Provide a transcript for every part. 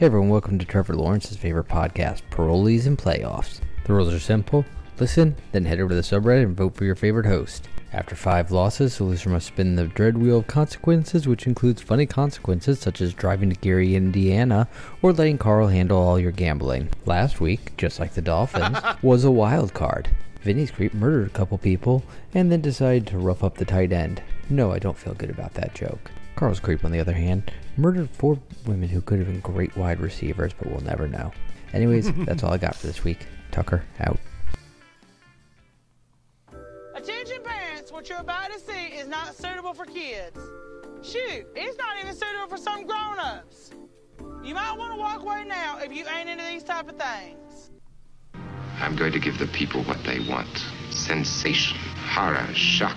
Hey everyone, welcome to Trevor Lawrence's favorite podcast, Parolees and Playoffs. The rules are simple. Listen, then head over to the subreddit and vote for your favorite host. After five losses, the loser must spin the dread wheel of consequences, which includes funny consequences such as driving to Gary, Indiana, or letting Carl handle all your gambling. Last week, just like the Dolphins, was a wild card. Vinny's creep murdered a couple people and then decided to rough up the tight end. No, I don't feel good about that joke. Carl's creep, on the other hand, murdered four women who could have been great wide receivers, but we'll never know. Anyways, that's all I got for this week. Tucker, out. Attention parents, what you're about to see is not suitable for kids. Shoot, it's not even suitable for some grown-ups. You might want to walk away now if you ain't into these type of things. I'm going to give the people what they want sensation, horror, shock.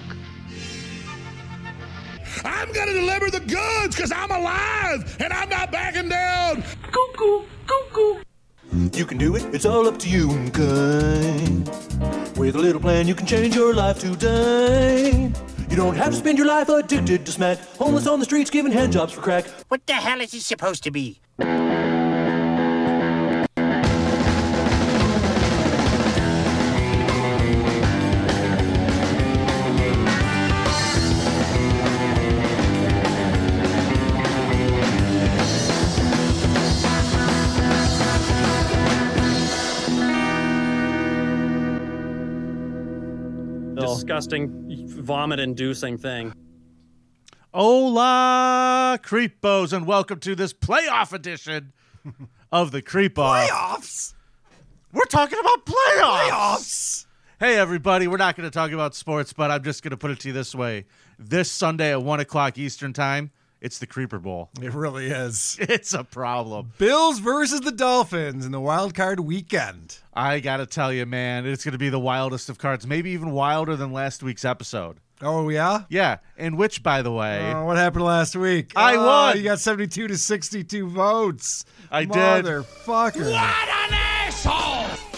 I'm gonna deliver the goods because I'm alive and I'm not backing down. Cuckoo, cuckoo. You can do it, it's all up to you, okay? With a little plan, you can change your life today. You don't have to spend your life addicted to smack, homeless on the streets giving hand jobs for crack. What the hell is he supposed to be? Disgusting, vomit-inducing thing. Hola, creepos, and welcome to this playoff edition of the Creep Off. Playoffs? We're talking about playoffs. Playoffs? Hey, everybody, we're not going to talk about sports, but I'm just going to put it to you this way: this Sunday at one o'clock Eastern time, it's the Creeper Bowl. It really is. It's a problem. Bills versus the Dolphins in the wild card weekend. I got to tell you, man, it's going to be the wildest of cards, maybe even wilder than last week's episode. Oh yeah. Yeah, And which, by the way, Oh, what happened last week? I Oh, won. You got seventy-two to sixty-two votes. I did. Motherfucker. What an asshole!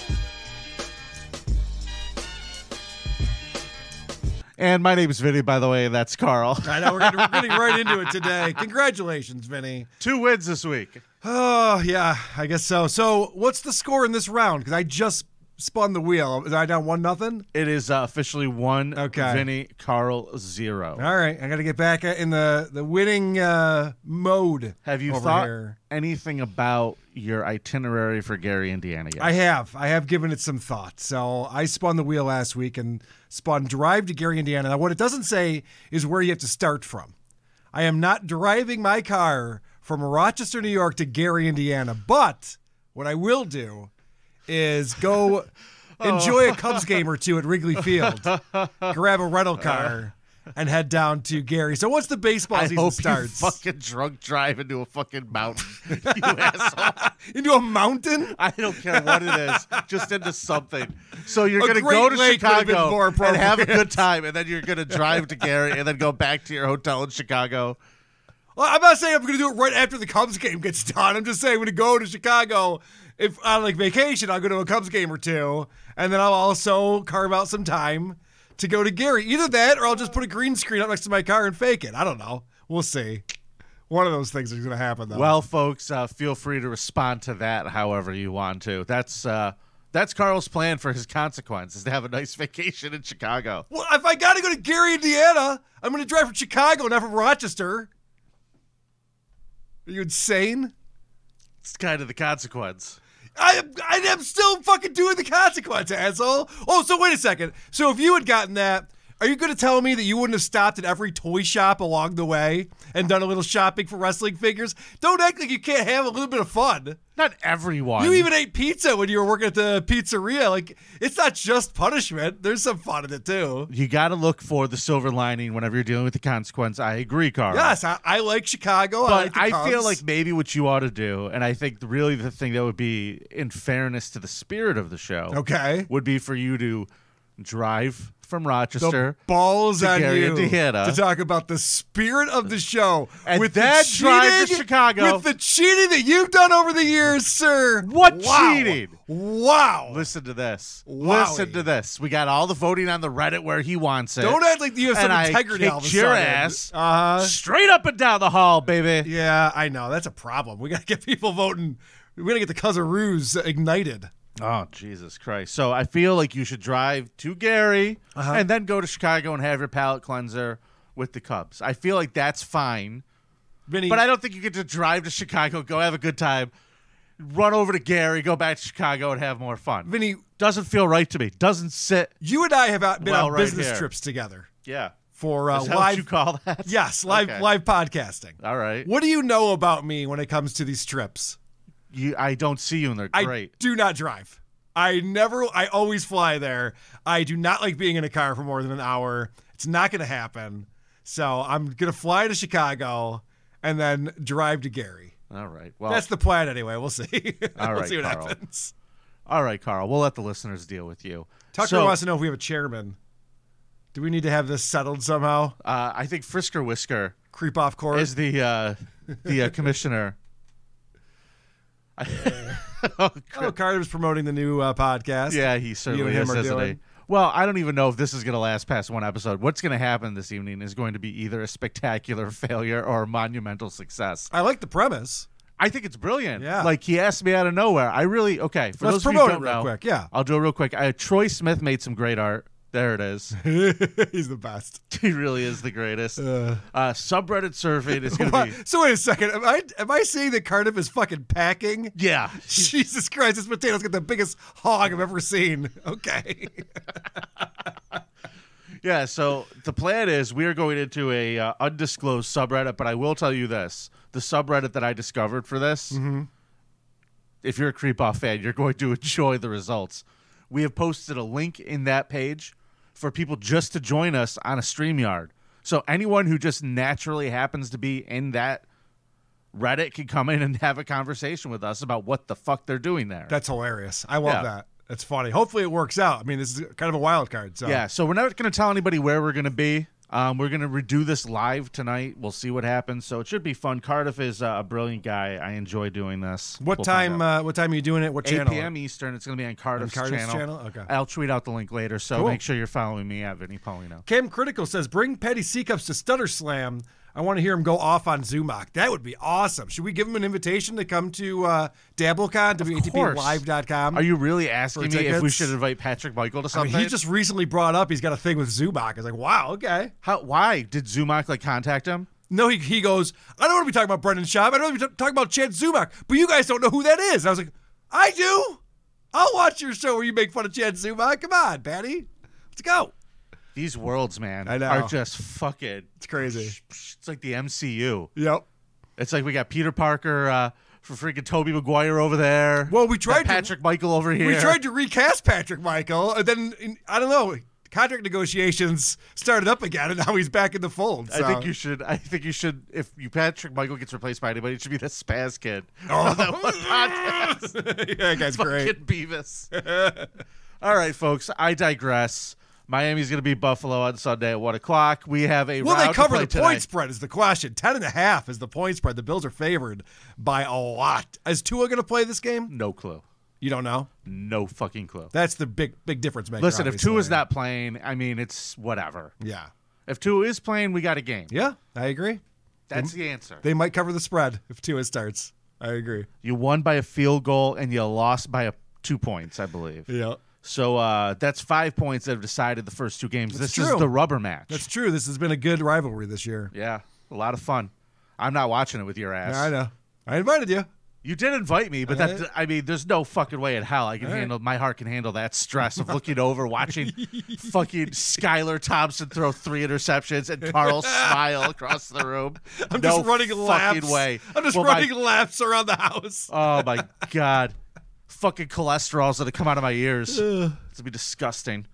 And my name is Vinny, by the way, and that's Carl. I know we're getting, we're getting right into it today. Congratulations, Vinny. Two wins this week. Oh yeah, I guess so. So what's the score in this round? Because I just spun the wheel. Is I down one nothing? It is uh, officially one. Okay. Vinny, Carl zero. All right, I got to get back in the the winning uh, mode. Have you thought here. anything about your itinerary for Gary, Indiana yet? I have. I have given it some thought. So I spun the wheel last week and spun drive to Gary, Indiana. Now, what it doesn't say is where you have to start from. I am not driving my car from Rochester, New York to Gary, Indiana. But what I will do is go enjoy a Cubs oh. game or two at Wrigley Field, grab a rental car, and head down to Gary. So once the baseball I season hope starts, you fucking drunk drive into a fucking mountain, you asshole. into a mountain. I don't care what it is, just into something. So you're A gonna Great go to Lake would have been Chicago more and have a appropriate. good time, and then you're gonna drive to Gary, and then go back to your hotel in Chicago. Well, I'm not saying I'm going to do it right after the Cubs game gets done. I'm just saying I'm going to go to Chicago. If on like vacation, I'll go to a Cubs game or two, and then I'll also carve out some time to go to Gary. Either that, or I'll just put a green screen up next to my car and fake it. I don't know. We'll see. One of those things is going to happen, though. Well, folks, uh, feel free to respond to that however you want to. That's uh, that's Carl's plan for his consequence is to have a nice vacation in Chicago. well, if I got to go to Gary, Indiana, I'm going to drive from Chicago, not from Rochester. Are you insane? It's kind of the consequence. I am, I am still fucking doing the consequence, asshole. Oh, so wait a second. So if you had gotten that, are you going to tell me that you wouldn't have stopped at every toy shop along the way and done a little shopping for wrestling figures? Don't act like you can't have a little bit of fun. Not everyone. You even ate pizza when you were working at the pizzeria. Like, it's not just punishment. There's some fun in it, too. you got to look for the silver lining whenever you're dealing with the consequence. I agree, Carl. Yes, I, I like Chicago. I, But like the I, feel like maybe what you ought to do, and I think really the thing that would be in fairness to the spirit of the show, Okay. would be for you to drive from The Rochester. balls to on Gary, you Indiana. to talk about the spirit of the show And with that the drive to Chicago. with the cheating that you've done over the years, sir. What Wow. cheating? Wow! Listen to this. Wowie. Listen to this. We got all the voting on the Reddit where he wants it. Don't act like you have some and integrity a kicked your sudden. ass Uh-huh. straight up and down the hall, baby. Yeah, I know. That's a problem. We got to get people voting. We got to get the Cuzzaroos ignited. Oh, Jesus Christ. So I feel like you should drive to Gary Uh-huh. and then go to Chicago and have your palate cleanser with the Cubs. I feel like that's fine. Vinny, But I don't think you get to drive to Chicago, go have a good time, run over to Gary, go back to Chicago and have more fun. Vinny, Doesn't feel right to me. Doesn't sit. you and I have out- been Well, on right business here. trips together Yeah. for uh, Is that what live. you call that? yes, live Okay. live podcasting. All right. What do you know about me when it comes to these trips? You, I don't see you and they're I do not drive. I never. I always fly there. I do not like being in a car for more than an hour. It's not going to happen. So I'm going to fly to Chicago and then drive to Gary. All right. Well, That's the plan anyway. We'll see. All we'll right, see what Carl. happens. all right, Carl. We'll let the listeners deal with you. Tucker So, wants to know if we have a chairman. Do we need to have this settled somehow? Uh, I think Frisker Whisker Creep off court. is the uh, the uh, commissioner. oh, oh. Carter's promoting the new uh, podcast. yeah, he certainly him is, are doing. Well, I don't even know if this is going to last past one episode. What's going to happen this evening is going to be either a spectacular failure or a monumental success. I like the premise. I think it's brilliant. Yeah. Like he asked me out of nowhere. I really okay. For Let's those of you promote who it don't real know, quick. Yeah. I'll do it real quick. Uh, Troy Smith made some great art. There it is. He's the best. he really is the greatest. Uh, subreddit surfing is going to be. So wait a second. Am I am I saying that Cardiff is fucking packing? Yeah. Jesus Christ, this potato's got the biggest hog I've ever seen. Okay. Yeah, so the plan is we are going into a uh, undisclosed subreddit, but I will tell you this: the subreddit that I discovered for this, Mm-hmm. if you're a creep off fan, you're going to enjoy the results. We have posted a link in that page for people just to join us on a StreamYard. So anyone who just naturally happens to be in that Reddit can come in and have a conversation with us about what the fuck they're doing there. That's hilarious. I love Yeah. that. That's funny. Hopefully it works out. I mean, this is kind of a wild card. So Yeah, so we're not going to tell anybody where we're going to be. Um, we're going to redo this live tonight. We'll see what happens. So it should be fun. Cardiff is uh, a brilliant guy. I enjoy doing this. What We'll time? Uh, what time are you doing it? What 8 channel? p.m. Eastern. It's going to be on Cardiff's, Cardiff's channel. channel? Okay. I'll tweet out the link later. So Cool. make sure you're following me at Vinny Paulino. Cam Critical says, "Bring Petty C cups to Stutter Slam. I want to hear him go off on Zumock. That would be awesome. Should we give him an invitation to come to uh, DabbleCon? WATPLive.com. Are you really asking me if we should invite Patrick Michael to I something? mean, he just recently brought up he's got a thing with Zumock. I was like, wow, okay. How? Why did Zumock like contact him? No, he, he goes, I don't want to be talking about Brendan Schaub. I don't want to be talking about Chad Zumock, but you guys don't know who that is. And I was like, I do. I'll watch your show where you make fun of Chad Zumock. Come on, Patty. Let's go. These worlds, man, I know. are just fucking. It's crazy. It's like the MCU. Yep. It's like we got Peter Parker uh, for freaking Tobey Maguire over there. Well, we tried to- Patrick Michael over here. We tried to recast Patrick Michael, and then I don't know. Contract negotiations started up again, and now he's back in the fold. I think you should. I think you should. If you Patrick Michael gets replaced by anybody, it should be the Spaz kid. Oh. That one podcast. yeah, that guy's great. Beavis. All right, folks. I digress. Miami's going to be Buffalo on Sunday at one o'clock. We have a Will they cover the today. point spread? Is the question. Ten and a half is the point spread. The Bills are favored by a lot. Is Tua going to play this game? No clue. You don't know. No fucking clue. That's the big big difference maker. Listen, if. Tua's not playing, I mean, it's whatever. yeah, If Tua is playing, we got a game. yeah, I agree. That's the answer. They might cover the spread if Tua starts. I agree. You won by a field goal and you lost by a two points, I believe. Yeah, So uh, that's five points that have decided the first two games. That's this true. is the rubber match. that's true. This has been a good rivalry this year. yeah, a lot of fun. I'm not watching it with your ass. Yeah, I know. I invited you. You did invite me, but that I mean, there's no fucking way in hell I can handle. My heart can handle that stress of looking over, watching fucking Skylar Thompson throw three interceptions and Carl smile across the room. I'm no just running fucking laps. way. I'm just Well, my- running laps around the house. Oh my god, fucking cholesterol's gonna come out of my ears. it's gonna be disgusting.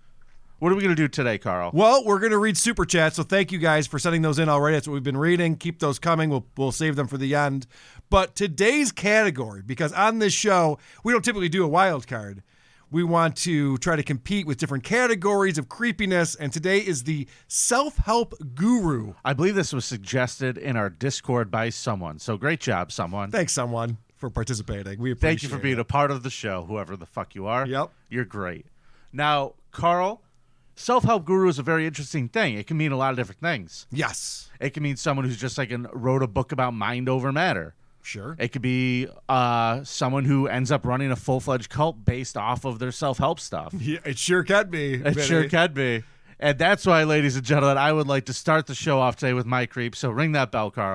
What are we gonna do today, Carl? Well, we're going to read super chats, so thank you guys for sending those in already. That's what we've been reading. Keep those coming. We'll we'll save them for the end. But today's category, because on this show we don't typically do a wild card, We want to try to compete with different categories of creepiness. And today is the self help guru. I believe this was suggested in our Discord by someone. So great job, someone. Thanks, someone, for participating. We appreciate Thank you for being it. a part of the show, whoever the fuck you are. Yep. You're great. Now, Carl, self help guru is a very interesting thing. It can mean a lot of different things. Yes. It can mean someone who's just like an, wrote a book about mind over matter. Sure. It could be uh, someone who ends up running a full fledged cult based off of their self help stuff. Yeah, it sure can be. It Vinny. sure can be. And that's why, ladies and gentlemen, I would like to start the show off today with my creep. So ring that bell, Carl.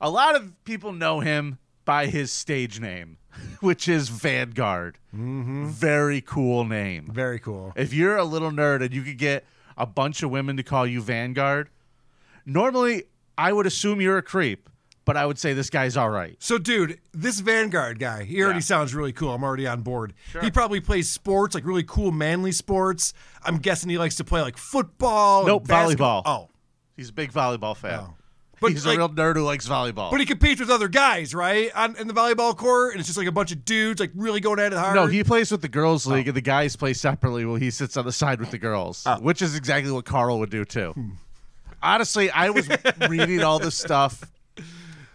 A lot of people know him by his stage name, which is Vanguard. Mm-hmm. Very cool name. Very cool. If you're a little nerd and you could get a bunch of women to call you Vanguard, normally I would assume you're a creep, but I would say this guy's all right. So, dude, this Vanguard guy, he already Yeah. sounds really cool. I'm already on board. He probably plays sports, like really cool, manly sports. I'm guessing he likes to play like football. Nope, volleyball. Oh, He's a big volleyball fan. Oh. But He's like- a real nerd who likes volleyball. but he competes with other guys, right? On in the volleyball court, and it's just like a bunch of dudes, like really going at it hard. No, he plays with the girls' Oh. league, and the guys play separately while he sits on the side with the girls, Oh. which is exactly what Carl would do too. Hmm. Honestly, I was reading all this stuff.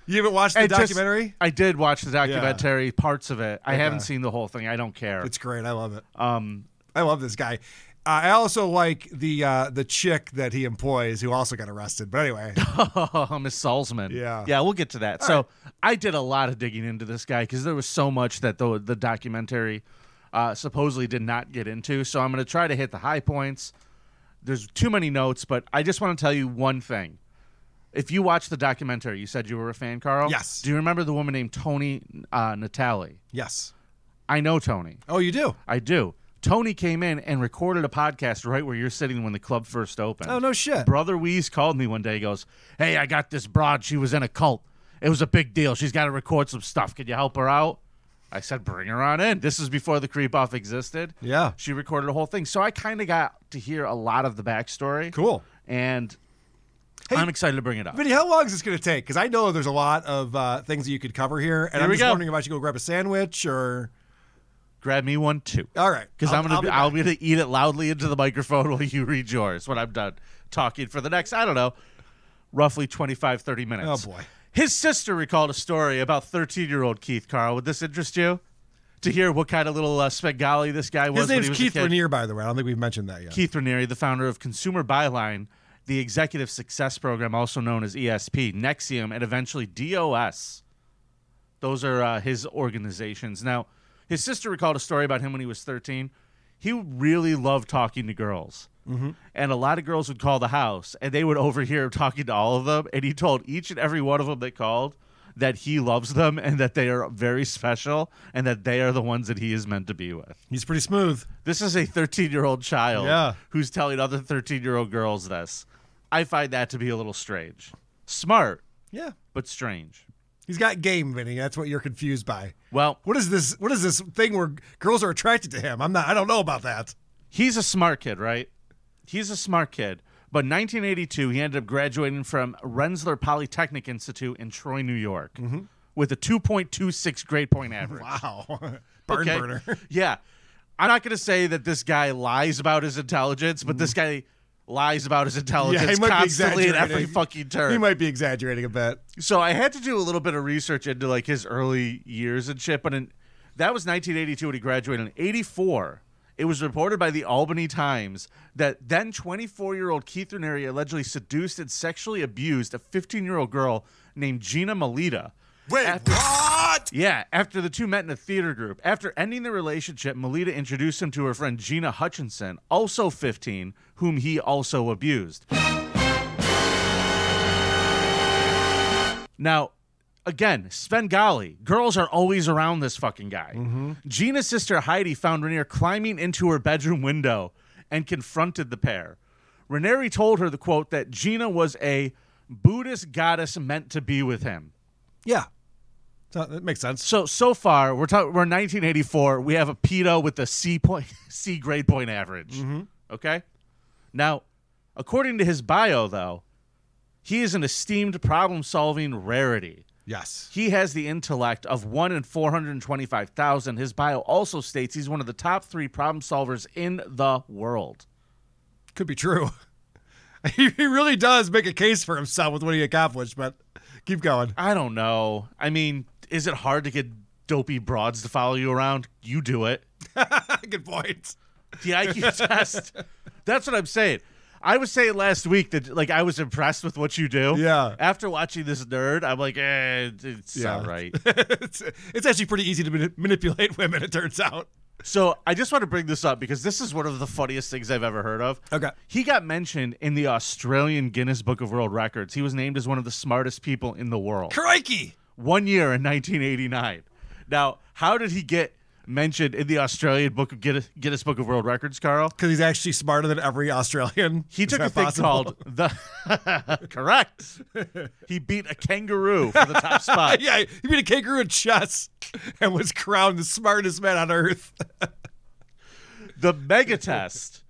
You haven't watched the and just- documentary? I did watch the documentary, parts of it. I haven't seen the whole thing. I don't care. It's great. I love it. Um, I love this guy. Uh, I also like the uh, the chick that he employs, who also got arrested. But anyway, Miss Salzman. Yeah. yeah, we'll get to that. so I did a lot of digging into this guy because there was so much that the the documentary uh, supposedly did not get into. So I'm going to try to hit the high points. There's too many notes, but I just want to tell you one thing. If you watched the documentary, you said you were a fan, Carl. Yes. Do you remember the woman named Toni uh, Natalie? yes. I know Toni. Oh, you do? I do. Toni came in and recorded a podcast right where you're sitting when the club first opened. Oh, no shit. Brother Weeze called me one day. He goes, Hey, I got this broad. She was in a cult. It was a big deal. She's got to record some stuff. Can you help her out? I said, Bring her on in. This is before the creep off existed. Yeah. She recorded a whole thing. So I kind of got to hear a lot of the backstory. Cool. And Hey, I'm excited to bring it up. Vinny, how long is this going to take? Because I know there's a lot of uh, things that you could cover here, and Here I'm just go. wondering if I should go grab a sandwich or. Grab me one too. All right, Because I'll- I'm gonna I'll be, be I'm back. gonna eat it loudly into the microphone while you read yours when I'm done talking for the next I don't know, roughly 25, 30 minutes. Oh, boy. His sister recalled a story about 13 year old Keith Carl. Would this interest you? To hear what kind of little uh, Svengali this guy was. His he was Keith. Raniere, by the way. I don't think we've mentioned that yet. Keith Raniere, the founder of Consumer Buyline, the executive success program, also known as ESP, NXIVM, and eventually DOS. Those are uh, his organizations. Now, his sister recalled a story about him when he was 13. He really loved talking to girls. Mm-hmm. And a lot of girls would call the house, and they would overhear him talking to all of them. And he told each and every one of them that called that he loves them and that they are very special and that they are the ones that he is meant to be with. He's pretty smooth. This is a 13 year old child Yeah. who's telling other 13 year old girls this. I find that to be a little strange. Smart, Yeah. but strange. He's got game, Vinny. That's what you're confused by. Well, What is this? What is this thing where girls are attracted to him? I'm not. I don't know about that. he's a smart kid, right? He's a smart kid. But 1982, he ended up graduating from Rensselaer Polytechnic Institute in Troy, New York, mm-hmm. with a 2.26 grade point average. Wow. burn Okay? burner. yeah. I'm not going to say that this guy lies about his intelligence, but this mm-hmm. guy lies about his intelligence yeah, he might be constantly at exaggerating. every fucking turn. He might be exaggerating a bit. So I had to do a little bit of research into like his early years and shit, but in, that was 1982 when he graduated. In 84, it was reported by the Albany Times that then 24 year old Keith Raniere allegedly seduced and sexually abused a 15 year old girl named Gina Melita. Wait, what? Yeah, after the two met in a theater group. After ending the relationship, Melita introduced him to her friend Gina Hutchinson, also 15, whom he also abused. Now, again, Svengali. Girls are always around this fucking guy. Mm-hmm. Gina's sister Heidi found Raniere climbing into her bedroom window and confronted the pair. Ranieri told her the quote that Gina was a Buddhist goddess meant to be with him. Yeah. That makes sense. So so far, we're talking. We're in 1984. We have a pedo with a C point, C grade point average. Mm-hmm. Okay. Now, according to his bio, though, he is an esteemed problem-solving rarity. Yes. He has the intellect of one in 425,000. His bio also states he's one of the top three problem solvers in the world. Could be true. he he really does make a case for himself with what he accomplished, but keep going. I don't know. I mean, is it hard to get dopey broads to follow you around? You do it. Good point. The IQ test. That's what I'm saying. I was saying last week that like I was impressed with what you do. Yeah. After watching this nerd, I'm like, eh, it's Yeah. all right. it's, it's actually pretty easy to mani- manipulate women, it turns out. So I just want to bring this up because this is one of the funniest things I've ever heard of. Okay. He got mentioned in the Australian Guinness Book of World Records. He was named as one of the smartest people in the world. Crikey! One year in 1989. Now, how did he get mentioned in the Australian Book of Guinness, Guinness Book of World Records, Carl? Because he's actually smarter than every Australian. He took a thing possible? called the correct. he beat a kangaroo for the top spot. yeah, he beat a kangaroo in chess and was crowned the smartest man on earth. The mega test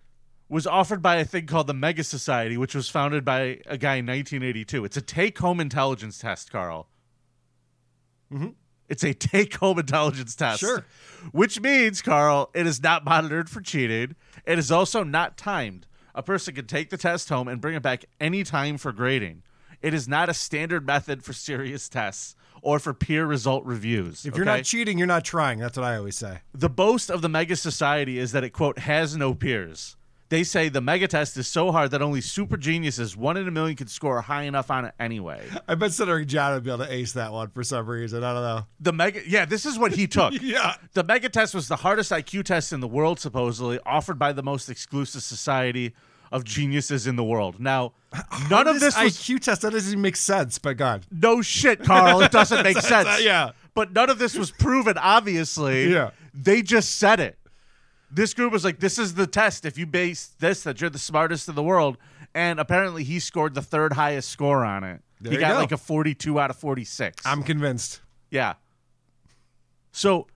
was offered by a thing called the Mega Society, which was founded by a guy in 1982. It's a take-home intelligence test, Carl. Mm-hmm. It's a take-home intelligence test. Sure. Which means, Carl, it is not monitored for cheating. It is also not timed. A person can take the test home and bring it back any time for grading. It is not a standard method for serious tests or for peer result reviews. If you're not cheating, you're not trying. That's what I always say. the boast of the mega society is that it quote has no peers they say the mega test is so hard that only super geniuses one in a million could score high enough on it anyway I bet Senator John would be able to ace that one for some reason. I don't know. the mega yeah this is what he took Yeah. the mega test was the hardest iq test in the world supposedly offered by the most exclusive society of geniuses in the world now none of this was IQ test that doesn't even make sense. But God, no shit carl it doesn't make sense uh, yeah. but none of this was proven obviously Yeah. they just said it this group was like this is the test if you base this that you're the smartest in the world and apparently he scored the third highest score on it There he got go. like a 42 out of 46 I'm convinced. yeah so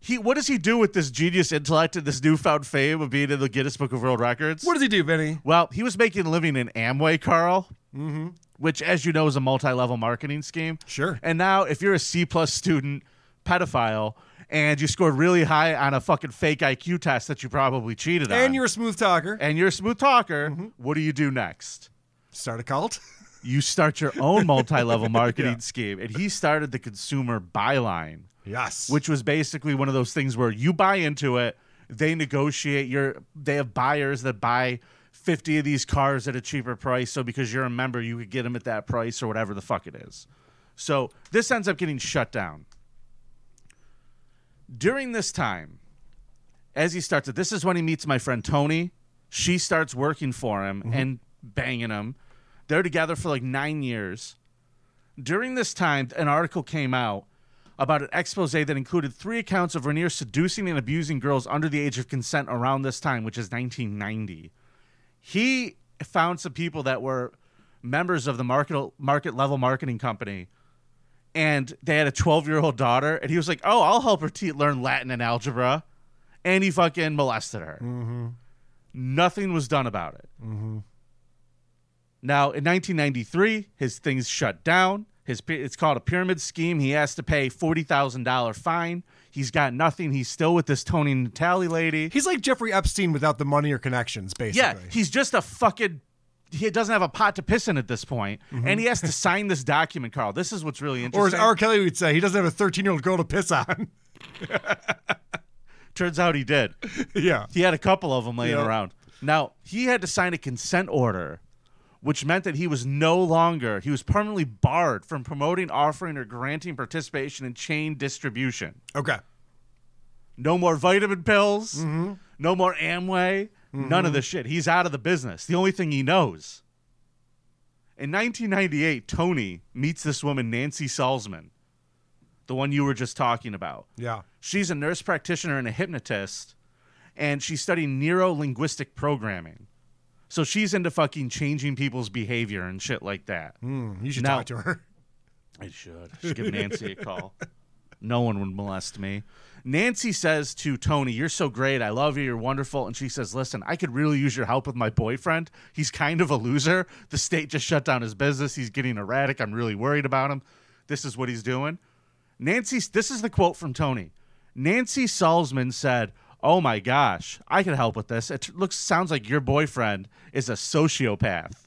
he what does he do with this genius intellect and this newfound fame of being in the guinness book of world records What does he do, Benny? well, he was making a living in Amway, Carl, mm-hmm. which, as you know, is a multi-level marketing scheme. Sure. And now, if you're a C plus student pedophile and you scored really high on a fucking fake IQ test that you probably cheated on, And you're a smooth talker. and you're a smooth talker, mm-hmm. what do you do next? Start a cult. You start your own multi-level marketing scheme, and he started the consumer buyline Yes. which was basically one of those things where you buy into it, they negotiate your they have buyers that buy 50 of these cars at a cheaper price so because you're a member you could get them at that price or whatever the fuck it is. So this ends up getting shut down. During this time, as he starts it, this is when he meets my friend Toni. She starts working for him mm-hmm. and banging him. They're together for like nine years. During this time, an article came out about an expose that included three accounts of Raniere seducing and abusing girls under the age of consent around this time, which is 1990. He found some people that were members of the market market level marketing company, and they had a 12 year old daughter, and he was like, "Oh, I'll help her te- learn Latin and algebra," and he fucking molested her. Mm-hmm. Nothing was done about it. Mm-hmm. Now, in 1993, his things shut down. His it's called a pyramid scheme. He has to pay forty thousand dollar fine. He's got nothing. He's still with this Toni Natalie lady. He's like Jeffrey Epstein without the money or connections, basically. Yeah, he's just a fucking. He doesn't have a pot to piss in at this point, and he has to sign this document, Carl. This is what's really Mm-hmm. or as. R. Kelly would say, he doesn't have a 13 year old girl to piss on. Turns out he did. yeah. He had a couple of them laying Yeah. around. Now, he had to sign a consent order, which meant that he was no longer, he was permanently barred from promoting, offering, or granting participation in chain distribution. Okay. No more vitamin pills, Mm-hmm. no more Amway, none of this shit. He's out of the business. The only thing he knows. In 1998, Toni meets this woman, Nancy Salzman, the one you were just talking about. Yeah. She's a nurse practitioner and a hypnotist, and she's studying neuro linguistic programming. So she's into fucking changing people's behavior and shit like that. Mm, you should Now- talk to her. I should. I should give Nancy a call. No one would molest me. Nancy says to Toni, You're so great. I love you. You're wonderful. And she says, Listen, I could really use your help with my boyfriend. He's kind of a loser. The state just shut down his business. He's getting erratic. I'm really worried about him. this is what he's doing. Nancy, this is the quote from Toni. Nancy Salzman said, "Oh my gosh, I can help with this. It looks sounds like your boyfriend is a sociopath."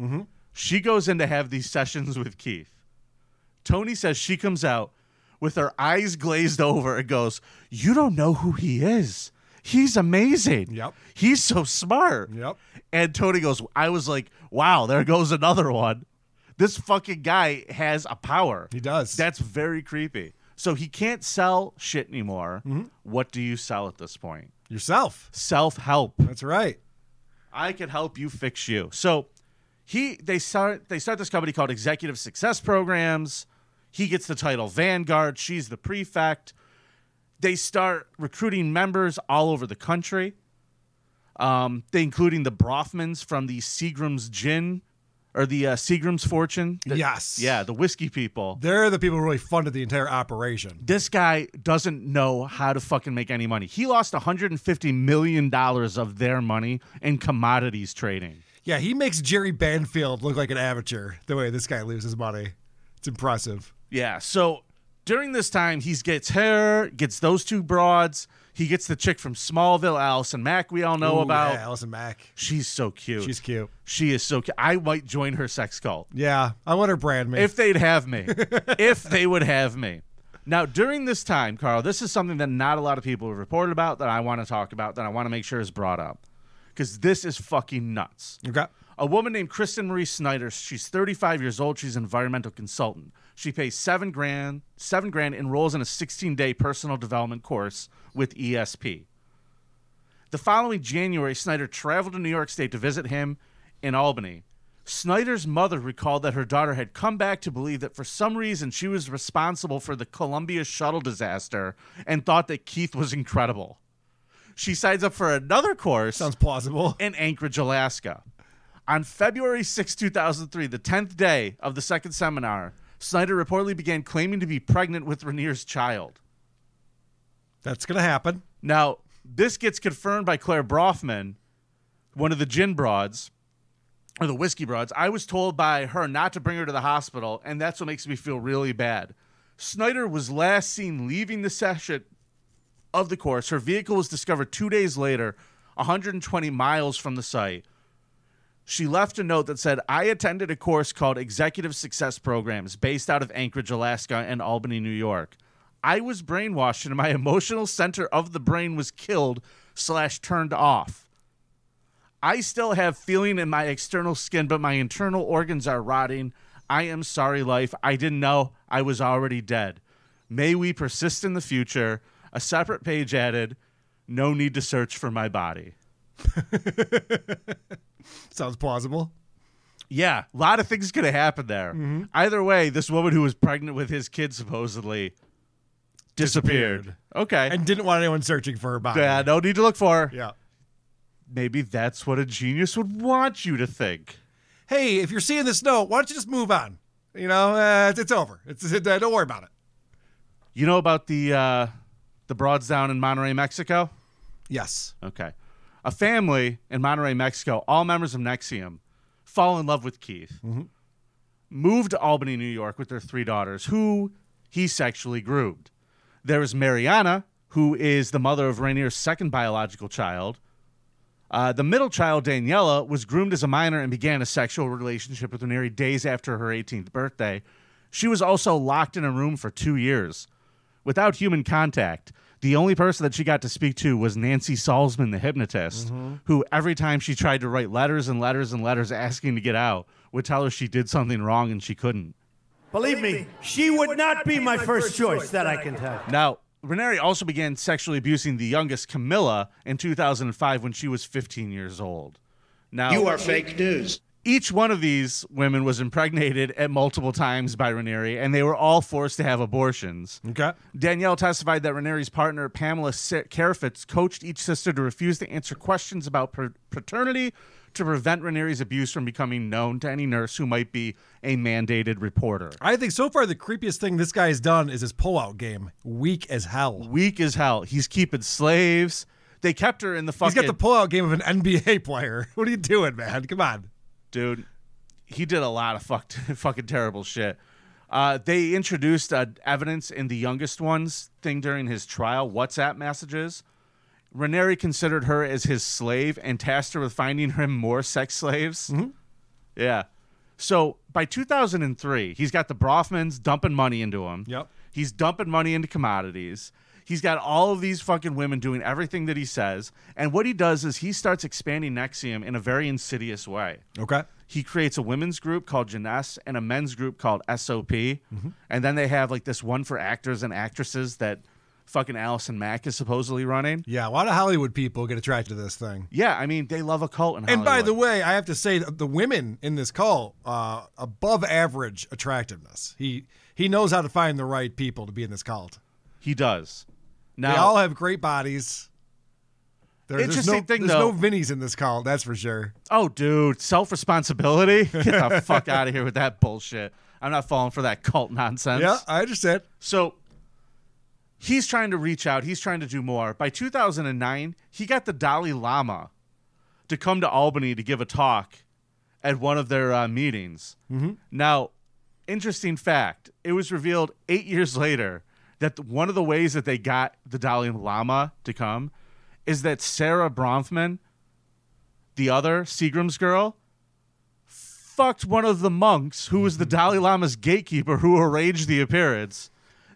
Mm-hmm. She goes in to have these sessions with Keith. Toni says she comes out with her eyes glazed over and goes, "You don't know who he is. He's amazing. Yep. He's so smart." Yep. And Toni goes, "I was like, wow, there goes another one. This fucking guy has a power. He does. That's very creepy. So he can't sell shit anymore. Mm-hmm. What do you sell at this point? Yourself. Self help. That's right. I can help you fix you. So he they start they start this company called Executive Success Programs. He gets the title Vanguard. She's the prefect. They start recruiting members all over the country. Um, they including the Bronfmans from the Seagram's Gin or the uh, Seagram's Fortune. The- Yes. yeah, the whiskey people. They're the people who really funded the entire operation. This guy doesn't know how to fucking make any money. He lost 150 million dollars of their money in commodities trading. Yeah, he makes Jerry Banfield look like an amateur the way this guy loses money. It's impressive. Yeah. So during this time, he gets her, gets those two broads. He gets the chick from Smallville, Allison Mack. We all know Ooh, about. yeah, Allison Mack. She's so cute. She's cute. She is so cute. I might join her sex cult Yeah, I want her brand me. if they'd have me. if they would have me. Now, during this time, Carl, this is something that not a lot of people have reported about that I want to talk about that I want to make sure is brought up because this is fucking nuts. okay. A woman named Kristen Marie Snyder. She's 35 years old. She's an environmental consultant. She pays seven grand, seven grand, enrolls in a 16-day personal development course with ESP. The following January, Snyder traveled to New York State to visit him in Albany. Snyder's mother recalled that her daughter had come back to believe that for some reason she was responsible for the Columbia shuttle disaster and thought that Keith was incredible. She signs up for another course Sounds plausible. in Anchorage, Alaska. On February 6, 2003, the 10th day of the second seminar, Snyder reportedly began claiming to be pregnant with Raniere's child. That's gonna happen. Now, this gets confirmed by Clare Bronfman, one of the gin broads, or the whiskey broads. I was told by her not to bring her to the hospital, and that's what makes me feel really bad. Snyder was last seen leaving the session of the course. Her vehicle was discovered two days later, 120 miles from the site. She left a note that said, I attended a course called Executive Success Programs based out of Anchorage, Alaska, and Albany, New York. I was brainwashed and my emotional center of the brain was killed slash turned off. I still have feeling in my external skin, but my internal organs are rotting. I am sorry, life. I didn't know I was already dead. May we persist in the future. A separate page added, no need to search for my body. Sounds plausible. Yeah, a lot of things could have happened there. Either way, this woman who was pregnant with his kid supposedly disappeared. Disappeared. Okay. And didn't want anyone searching for her body. yeah, no need to look for her. Yeah. Maybe that's what a genius would want you to think. Hey, if you're seeing this note, why don't you just move on? You know, uh, it's, it's over. It's, it, uh, don't worry about it. You know about the uh, the broads down in Monterrey, Mexico? Yes. Okay. A family in Monterrey, Mexico, all members of NXIVM, fall in love with Keith. Moved to Albany, New York with their three daughters, who he sexually groomed. There is Mariana, who is the mother of Raniere's second biological child. Uh, the middle child, Daniela, was groomed as a minor and began a sexual relationship with Raniere days after her 18th birthday. She was also locked in a room for two years without human contact. The only person that she got to speak to was Nancy Salzman, the hypnotist, mm-hmm. who every time she tried to write letters and letters and letters asking to get out, would tell her she did something wrong and she couldn't. Believe me, she would not be my first choice, that I can tell you. Now, Ranieri also began sexually abusing the youngest Camila in 2005 when she was 15 years old. Now, You are fake news. Each one of these women was impregnated at multiple times by Ranieri, and they were all forced to have abortions. Okay. Danielle testified that Ranieri's partner, Pamela Cafritz, coached each sister to refuse to answer questions about per- paternity to prevent Ranieri's abuse from becoming known to any nurse who might be a mandated reporter. I think so far the creepiest thing this guy has done is his pullout game. Weak as hell. Weak as hell. He's keeping slaves. They kept her in the fucking. He's got the pullout game of an NBA player. What are you doing, man? Come on. Dude. He did a lot of fucked, fucking terrible shit. Uh, they introduced uh, evidence in the youngest one's thing during his trial, WhatsApp messages. Ranieri considered her as his slave and tasked her with finding him more sex slaves. Yeah. So by 2003, he's got the Bronfmans dumping money into him. Yep. He's dumping money into commodities. He's got all of these fucking women doing everything that he says. And what he does is he starts expanding NXIVM in a very insidious way. Okay. He creates a women's group called Jness and a men's group called SOP. And then they have like this one for actors and actresses that fucking Allison Mack is supposedly running. Yeah, a lot of Hollywood people get attracted to this thing. Yeah, I mean, they love a cult in And by the way, I have to say the women in this cult, uh, above average attractiveness. He he knows how to find the right people to be in this cult. he does. Now, they all have great bodies. There- there's Interesting no, thing, there's though- no Vinnies in this cult, that's for sure. Oh, dude, self responsibility? Get the fuck out of here with that bullshit. I'm not falling for that cult nonsense. Yeah, I understand. So he's trying to reach out, he's trying to do more. By 2009, he got the Dalai Lama to come to Albany to give a talk at one of their uh, meetings. Mhm. Now, interesting fact it was revealed eight years later that one of the ways that they got the Dalai Lama to come is that Sarah Bronfman, the other Seagram's girl, fucked one of the monks who was the Dalai Lama's gatekeeper who arranged the appearance.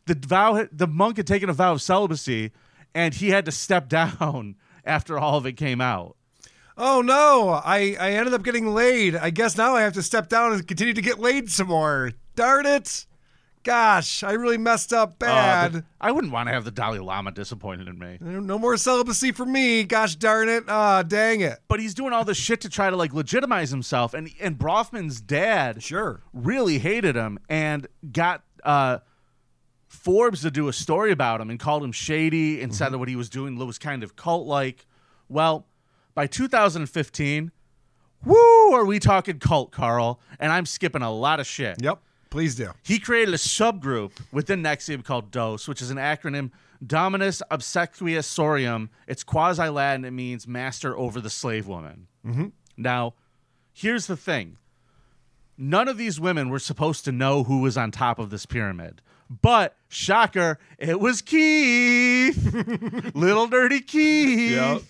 The vow, the monk had taken a vow of celibacy, and he had to step down after all of it came out. Oh no, I, I ended up getting laid. I guess now I have to step down and continue to get laid some more. Darn it. Gosh, I really messed up Uh, bad. but I wouldn't want to have the Dalai Lama disappointed in me. no more celibacy for me. Gosh darn it. Ah, dang it. But he's doing all this shit to try to like legitimize himself, and and Bronfman's dad sure really hated him and got uh, Forbes to do a story about him and called him shady and said that what he was doing was kind of cult like. Well, by 2015, woo, are we talking cult, Carl? And I'm skipping a lot of shit. Yep, please do. He created a subgroup within NXIVM called DOS, which is an acronym Dominus Obsequious Sororium. It's quasi Latin. It means master over the slave woman. Mhm. Now, here's the thing none of these women were supposed to know who was on top of this pyramid. But, shocker, it was Keith. Little dirty Keith. Yep.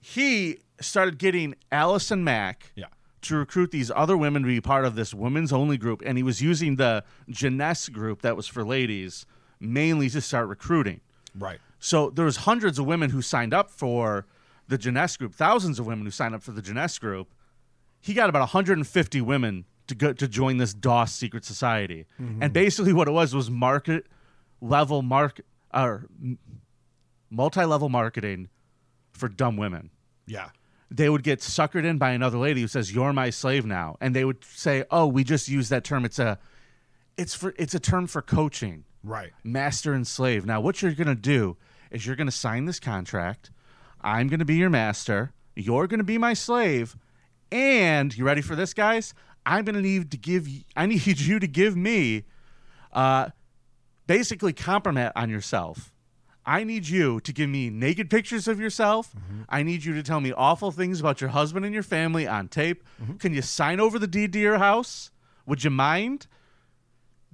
He started getting Allison Mack Yeah. To recruit these other women to be part of this women's only group. And he was using the Jness group that was for ladies mainly to start recruiting. Right. So there was hundreds of women who signed up for the Jness group, thousands of women who signed up for the Jness group. He got about 150 women to go to join this DOS secret society. Mm-hmm. And basically what it was was market level market or multi-level marketing for dumb women. Yeah. They would get suckered in by another lady who says, "You're my slave now," and they would say, "Oh, we just use that term. It's a, it's for it's a term for coaching." Right. master and slave. Now, what you're going to do is you're going to sign this contract. I'm going to be your master. You're going to be my slave. And you ready for this, guys? I'm going to need to give. i need you to give me, uh, basically compromise on yourself. I need you to give me naked pictures of yourself. I need you to tell me awful things about your husband and your family on tape. Can you sign over the deed to your house? Would you mind?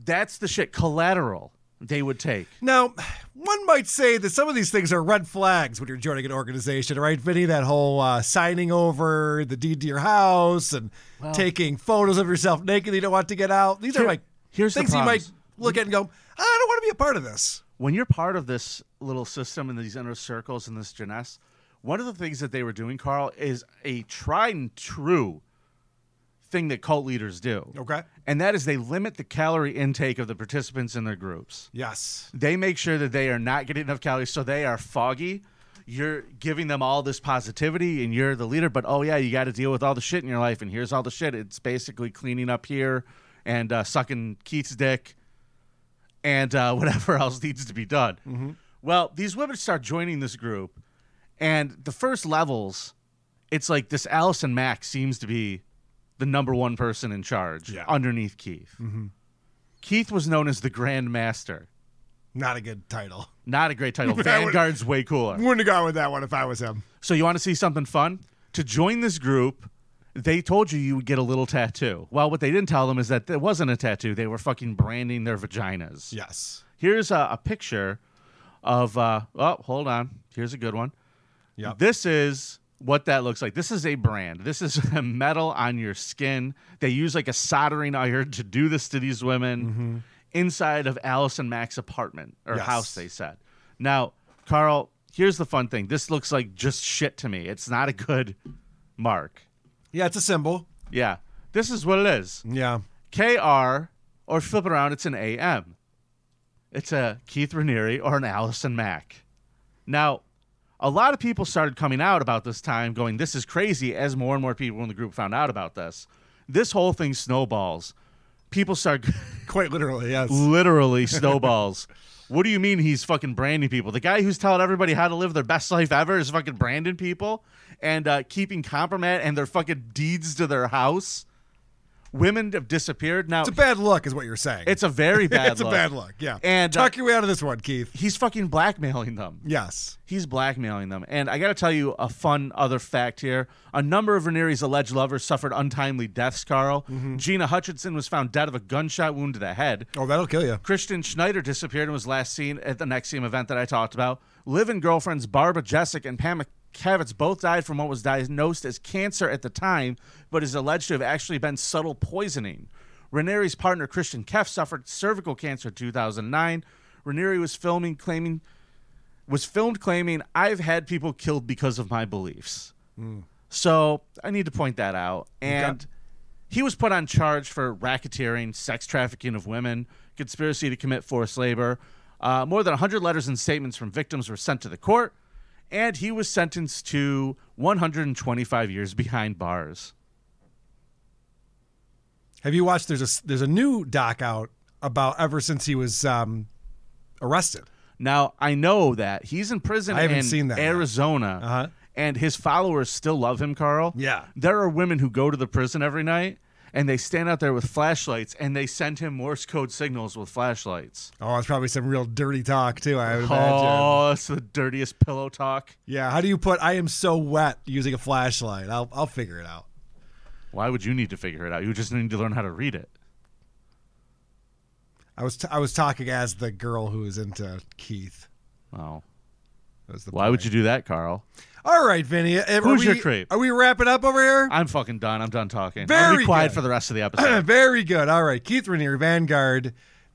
That's the shit collateral they would take. Now, one might say that some of these things are red flags when you're joining an organization, right, Vinny? That whole uh, signing over the deed to your house and Well- taking photos of yourself naked that you don't want to get out. These are like here's the things you might look at and go, I don't want to be a part of this. when you're part of this little system and these inner circles and this Jness, one of the things that they were doing, Carl, is a tried and true thing that cult leaders do. Okay. And that is they limit the calorie intake of the participants in their groups. Yes. They make sure that they are not getting enough calories, so they are foggy. You're giving them all this positivity, and you're the leader. But oh yeah, you got to deal with all the shit in your life, and here's all the shit. It's basically cleaning up here and uh, sucking Keith's dick, and uh, whatever else needs to be done. Well, these women start joining this group, and the first levels, it's like this Allison Mack seems to be the number one person in charge Yeah. underneath Keith. Mm-hmm. Keith was known as the Grand Master. Not a good title. Not a great title. Vanguard's way cooler. Wouldn't have gone with that one if I was him. So you want to see something fun? To join this group they told you you would get a little tattoo. Well, what they didn't tell them is that it wasn't a tattoo. They were fucking branding their vaginas. Yes. Here's a, a picture of. Uh, oh, hold on. Here's a good one. Yeah, This is what that looks like. This is a brand. This is a metal on your skin. They use like a soldering iron to do this to these women inside of Allison Mack's apartment or Yes. house. They said. Now, Carl, here's the fun thing. This looks like just shit to me. It's not a good mark. Yeah, it's a symbol. Yeah, this is what it is. Yeah. KR, or flip it around, it's an AM. It's a Keith Raniere or an Allison Mack. Now, a lot of people started coming out about this time, going, This is crazy, as more and more people in the group found out about this. This whole thing snowballs. People start Quite literally, yes. literally snowballs. What do you mean he's fucking branding people? The guy who's telling everybody how to live their best life ever is fucking branding people and uh, keeping compromat and their fucking deeds to their house. Women have disappeared now. It's a bad look, is what you're saying. It's a very bad it's look. a bad look. Yeah. And, uh, talk your way out of this one, Keith. He's fucking blackmailing them. Yes. He's blackmailing them. And I got to tell you a fun other fact here. A number of Raniere's alleged lovers suffered untimely deaths, Karl. Mm-hmm. Gina Hutchinson was found dead of a gunshot wound to the head. Oh, that'll kill you. Kristin Snyder disappeared and was last seen at the NXIVM event that I talked about. Live-in girlfriends Barbara Jeske and Pam Cafritz both died from what was diagnosed as cancer at the time, but is alleged to have actually been subtle poisoning. Raniere's partner Kristin Keeffe suffered cervical cancer in 2009. Raniere was filming claiming was filmed claiming I've had people killed because of my beliefs. So I need to point that out. And he was put on charge for racketeering, sex trafficking of women, conspiracy to commit forced labor. Uh, more than 100 letters and statements from victims were sent to the court, and he was sentenced to 125 years behind bars. Have you watched? There's a there's a new doc out about ever since he was um, arrested. Now I know that he's in prison I haven't in seen that. Arizona, Uh-huh. and his followers still love him, Karl. Yeah. there are women who go to the prison every night, and they stand out there with flashlights, and they send him Morse code signals with flashlights. Oh, it's probably some real dirty talk too. I would imagine. Oh, it's the dirtiest pillow talk. Yeah. How do you put "I am so wet" using a flashlight? I'll I'll figure it out. Why would you need to figure it out? You just need to learn how to read it. I was t- I was talking as the girl who was into Keith. Oh, That was the why would you do that, Karl? All right, Vinnie. Are Who's we, your creep? Are we wrapping up over here? I'm fucking done. I'm done talking. I'll Very be quiet good. for the rest of the episode. Very good. All right, Keith Raniere, Vanguard.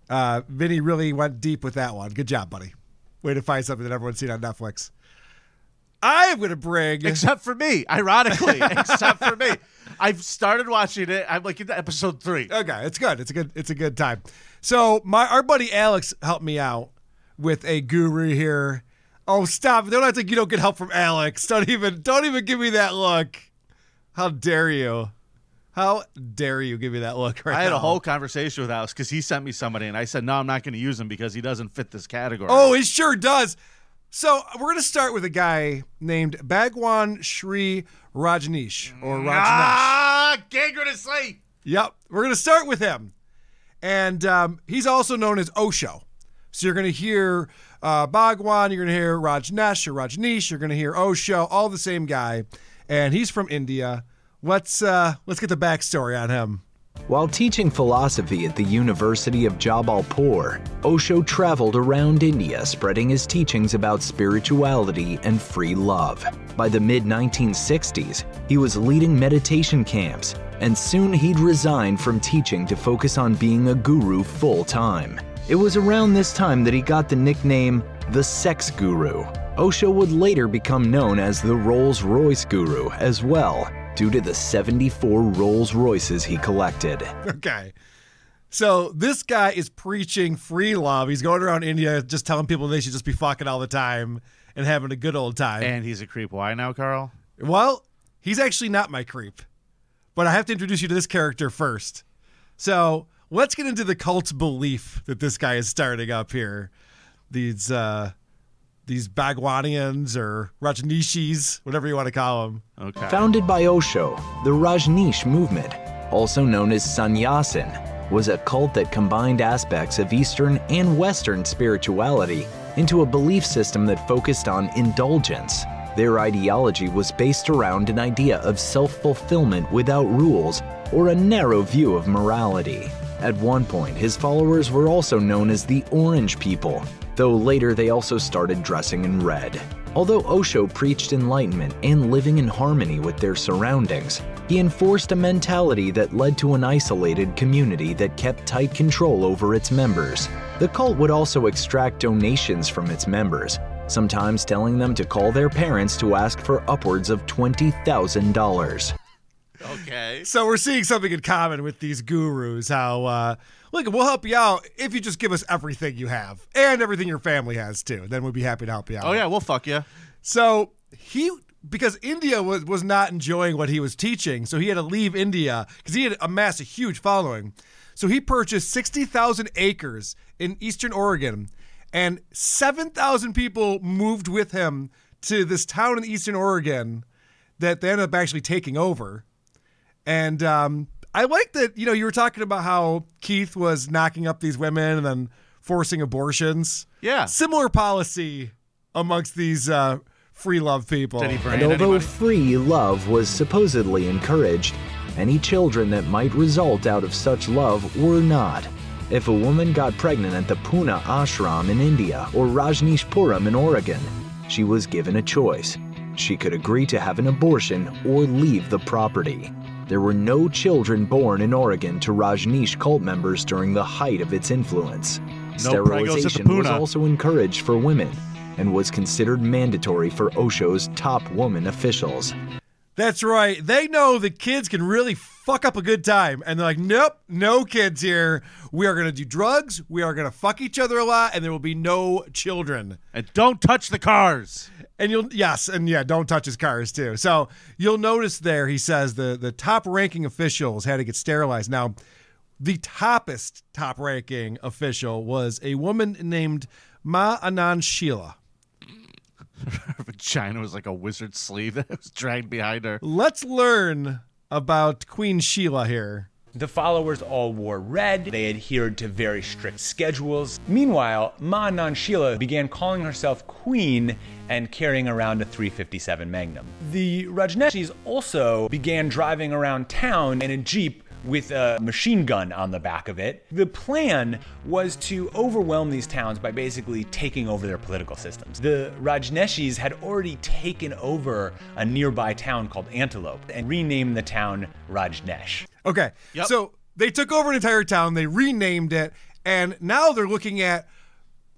Uh, Vinnie really went deep with that one. Good job, buddy. Way to find something that everyone's seen on Netflix. I am going to bring. except for me, ironically, except for me. I've started watching it. I'm like in episode three. Okay, it's good. It's a good. It's a good time. So my our buddy Alex helped me out with a guru here. Oh, stop! Don't act like you don't get help from Alex. Don't even. Don't even give me that look. How dare you? How dare you give me that look right I had now? a whole conversation with Alex because he sent me somebody, and I said, "No, I'm not going to use him because he doesn't fit this category." Oh, he sure does. So we're gonna start with a guy named Bhagwan Shri Rajneesh or Rajneesh. ah, gangrenously. Yep, we're gonna start with him, and um, he's also known as Osho. So you're gonna hear uh, Bhagwan, you're gonna hear Rajneesh or Rajneesh, you're gonna hear Osho, all the same guy, and he's from India. Let's uh, let's get the backstory on him. While teaching philosophy at the University of Jabalpur, Osho traveled around India spreading his teachings about spirituality and free love. By the mid 1960s, he was leading meditation camps, and soon he'd resign from teaching to focus on being a guru full time. It was around this time that he got the nickname the Sex Guru. Osho would later become known as the Rolls Royce Guru as well, due to the 74 Rolls Royces he collected. Okay. So this guy is preaching free love. He's going around India just telling people they should just be fucking all the time and having a good old time. And he's a creep. Why now, Karl? Well, he's actually not my creep. But I have to introduce you to this character first. So let's get into the cult belief that this guy is starting up here. These uh these Bhagwanians or Rajneeshis, whatever you want to call them. Okay. Founded by Osho, the Rajneesh movement, also known as Sannyasin, was a cult that combined aspects of Eastern and Western spirituality into a belief system that focused on indulgence. Their ideology was based around an idea of self fulfillment without rules or a narrow view of morality. At one point, his followers were also known as the Orange People, though later they also started dressing in red. Although Osho preached enlightenment and living in harmony with their surroundings, he enforced a mentality that led to an isolated community that kept tight control over its members. The cult would also extract donations from its members, sometimes telling them to call their parents to ask for upwards of $20,000. Okay. So we're seeing something in common with these gurus. How uh, look, we'll help you out if you just give us everything you have and everything your family has too. Then we'd be happy to help you out. Oh yeah, we'll fuck you. So he because India was was not enjoying what he was teaching, so he had to leave India because he had amassed a huge following. So he purchased sixty thousand acres in eastern Oregon, and seven thousand people moved with him to this town in eastern Oregon that they ended up actually taking over. And um, I like that, you know, you were talking about how Keith was knocking up these women and then forcing abortions. Yeah. Similar policy amongst these uh, free love people. Did he brand And although anybody? free love was supposedly encouraged, any children that might result out of such love were not. If a woman got pregnant at the Pune ashram in India or Rajneeshpuram in Oregon, she was given a choice. She could agree to have an abortion or leave the property. There were no children born in Oregon to Rajneesh cult members during the height of its influence. No pregos at the Sterilization was also encouraged for women and was considered mandatory for Osho's top woman officials. That's right. They know the kids can really fuck up a good time. And they're like, nope, no kids here. We are going to do drugs. We are going to fuck each other a lot. And there will be no children. And don't touch the cars. And you'll, yes. And yeah, don't touch his cars too. So you'll notice there, he says the, the top ranking officials had to get sterilized. Now, the toppest top ranking official was a woman named Ma Anand Sheila. Her vagina was like a wizard sleeve that was dragged behind her. Let's learn about Queen Sheila here. The followers all wore red, they adhered to very strict schedules. Meanwhile, Ma Anand Sheila began calling herself Queen and carrying around a 357 Magnum. The Rajneeshis also began driving around town in a Jeep with a machine gun on the back of it. The plan was to overwhelm these towns by basically taking over their political systems. The Rajneeshis had already taken over a nearby town called Antelope and renamed the town Rajneesh. Okay. So they took over an entire town, they renamed it, and now they're looking at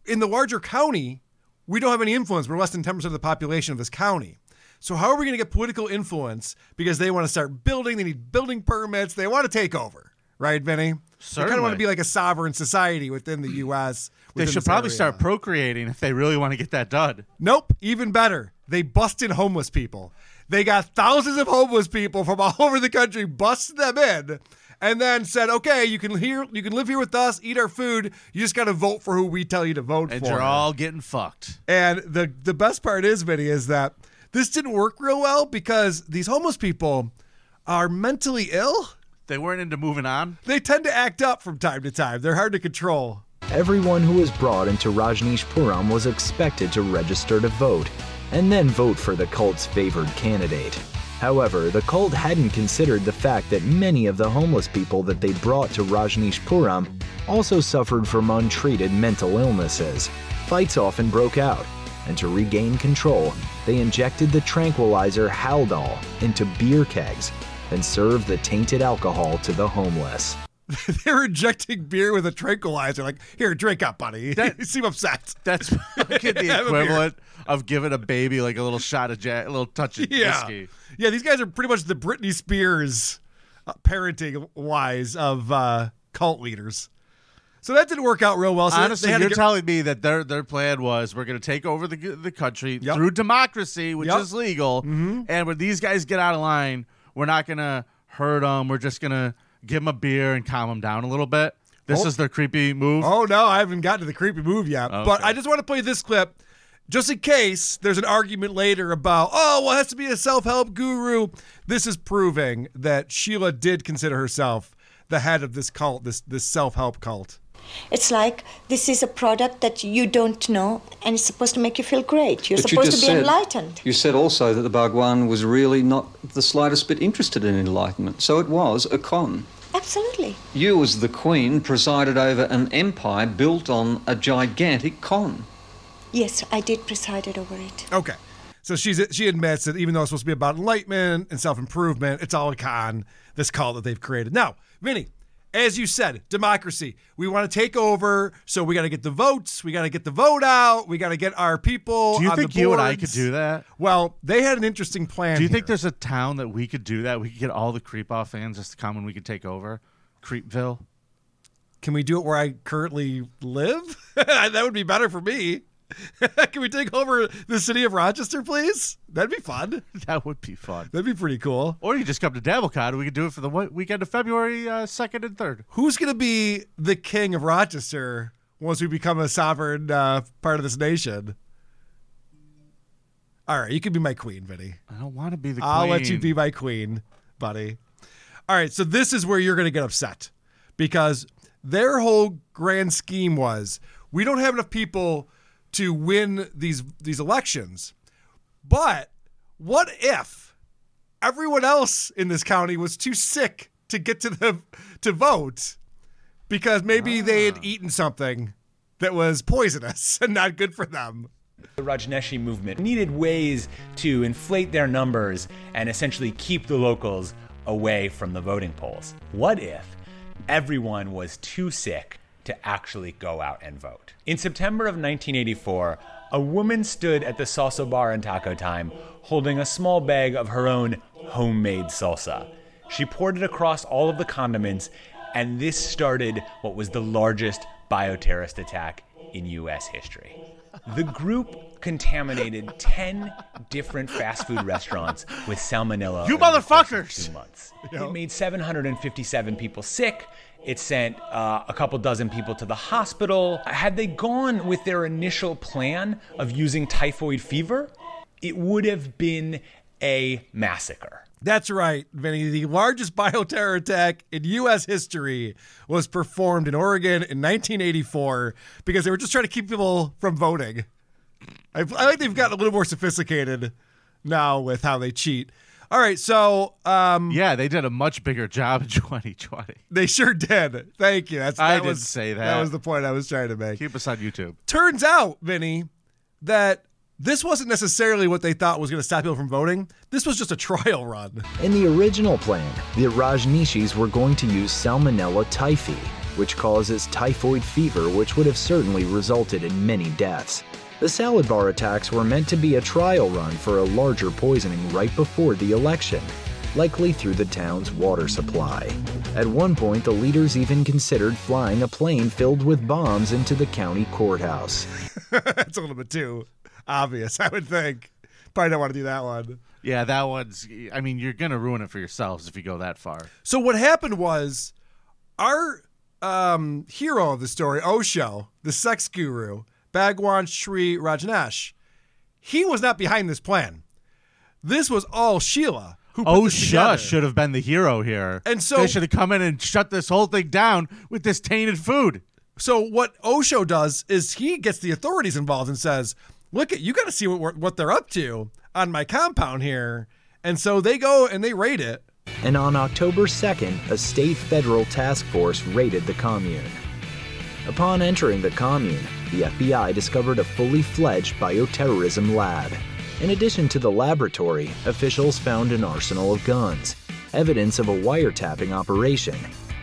in the larger county, we don't have any influence. We're less than 10% of the population of this county. So how are we going to get political influence because they want to start building, they need building permits, they want to take over, right, Vinnie? They kind of want to be like a sovereign society within the US. They should probably area. start procreating if they really want to get that done. Nope, even better. They busted homeless people. They got thousands of homeless people from all over the country, busted them in, and then said, "Okay, you can here, you can live here with us, eat our food. You just got to vote for who we tell you to vote And for." And you're all getting fucked. And the the best part is, Vinnie, is that this didn't work real well because these homeless people are mentally ill. They weren't into moving on. They tend to act up from time to time. They're hard to control. Everyone who was brought into Rajneeshpuram was expected to register to vote and then vote for the cult's favored candidate. However, the cult hadn't considered the fact that many of the homeless people that they brought to Rajneeshpuram also suffered from untreated mental illnesses. Fights often broke out, and to regain control, they injected the tranquilizer Haldol into beer kegs and served the tainted alcohol to the homeless. they were injecting beer with a tranquilizer. Like, here, drink up, buddy. you seem upset. That's the Have a beer. equivalent of giving a baby like a little shot of jack, a little touch of Yeah. whiskey. Yeah, these guys are pretty much the Britney Spears uh, parenting wise of uh, cult leaders. So that didn't work out real well. So Honestly, they had to you're get- telling me that their their plan was we're going to take over the the country Yep. through democracy, which Yep. is legal, and when these guys get out of line, we're not going to hurt them. We're just going to give them a beer and calm them down a little bit. This Oh. is their creepy move. Oh no, I haven't gotten to the creepy move yet. But I just want to play this clip just in case there's an argument later about, oh, well, it has to be a self help guru. This is proving that Sheila did consider herself the head of this cult, this this self help cult. It's like this is a product that you don't know and it's supposed to make you feel great. You're But supposed just to be said- enlightened. You said also that the Bhagwan was really not the slightest bit interested in enlightenment, so it was a con. Absolutely. You, as the Queen, presided over an empire built on a gigantic con. Yes, I did preside over it. Okay. So she's she admits that even though it's supposed to be about enlightenment and self improvement, it's all a con, this cult that they've created. Now, Vinnie, as you said, democracy. We want to take over, so we got to get the votes. We got to get the vote out. We got to get our people. Do you think you and I could do that? Well, they had an interesting plan. Do you here. think there's a town that we could do that? We could get all the Creep Off fans just to come and we could take over Creepville. Can we do it where I currently live? that would be better for me. Can we take over the city of Rochester, please? That'd be fun. That would be fun. That'd be pretty cool. Or you just come to Dabblecon and we could do it for the weekend of February uh, 2nd and 3rd. Who's going to be the king of Rochester once we become a sovereign uh, part of this nation? All right, you can be my queen, Vinnie. I don't want to be the queen. I'll let you be my queen, buddy. All right, so this is where you're going to get upset because their whole grand scheme was we don't have enough people to win these these elections. But what if everyone else in this county was too sick to get to the to vote because maybe ah. they had eaten something that was poisonous and not good for them? The Rajneeshi movement needed ways to inflate their numbers and essentially keep the locals away from the voting polls. What if everyone was too sick to actually go out and vote? In September of 1984, a woman stood at the salsa bar in Taco Time holding a small bag of her own homemade salsa. She poured it across all of the condiments, and this started what was the largest bioterrorist attack in US history. The group contaminated 10 different fast food restaurants with salmonella. You over the course of motherfuckers! Two months. It made 757 people sick. It sent uh, a couple dozen people to the hospital. Had they gone with their initial plan of using typhoid fever, it would have been a massacre. That's right, Vinnie. The largest bioterror attack in U.S. history was performed in Oregon in 1984 because they were just trying to keep people from voting. I, I think they've gotten a little more sophisticated now with how they cheat. All right, so um, yeah, they did a much bigger job in 2020. They sure did. Thank you. That's I that did was, say that. That was the point I was trying to make. Keep us on YouTube. Turns out, Vinnie, that this wasn't necessarily what they thought was going to stop people from voting. This was just a trial run. In the original plan, the Rajneeshis were going to use Salmonella typhi, which causes typhoid fever, which would have certainly resulted in many deaths. The salad bar attacks were meant to be a trial run for a larger poisoning right before the election, likely through the town's water supply. At one point, the leaders even considered flying a plane filled with bombs into the county courthouse. That's a little bit too obvious, I would think. Probably don't want to do that one. Yeah, that one's. I mean, you're gonna ruin it for yourselves if you go that far. So what happened was our um, hero of the story, Osho, the sex guru, Bhagwan Sri Rajneesh, he was not behind this plan. This was all Sheila who Oh. Shush should have been the hero here. And so- they should have come in and shut this whole thing down with this tainted food. So what Osho does is he gets the authorities involved and says, "Look, at you got to see what what they're up to on my compound here." And so they go and they raid it. And on October 2nd, a state federal task force raided the commune. Upon entering the commune, the FBI discovered a fully fledged bioterrorism lab. In addition to the laboratory, officials found an arsenal of guns, evidence of a wiretapping operation,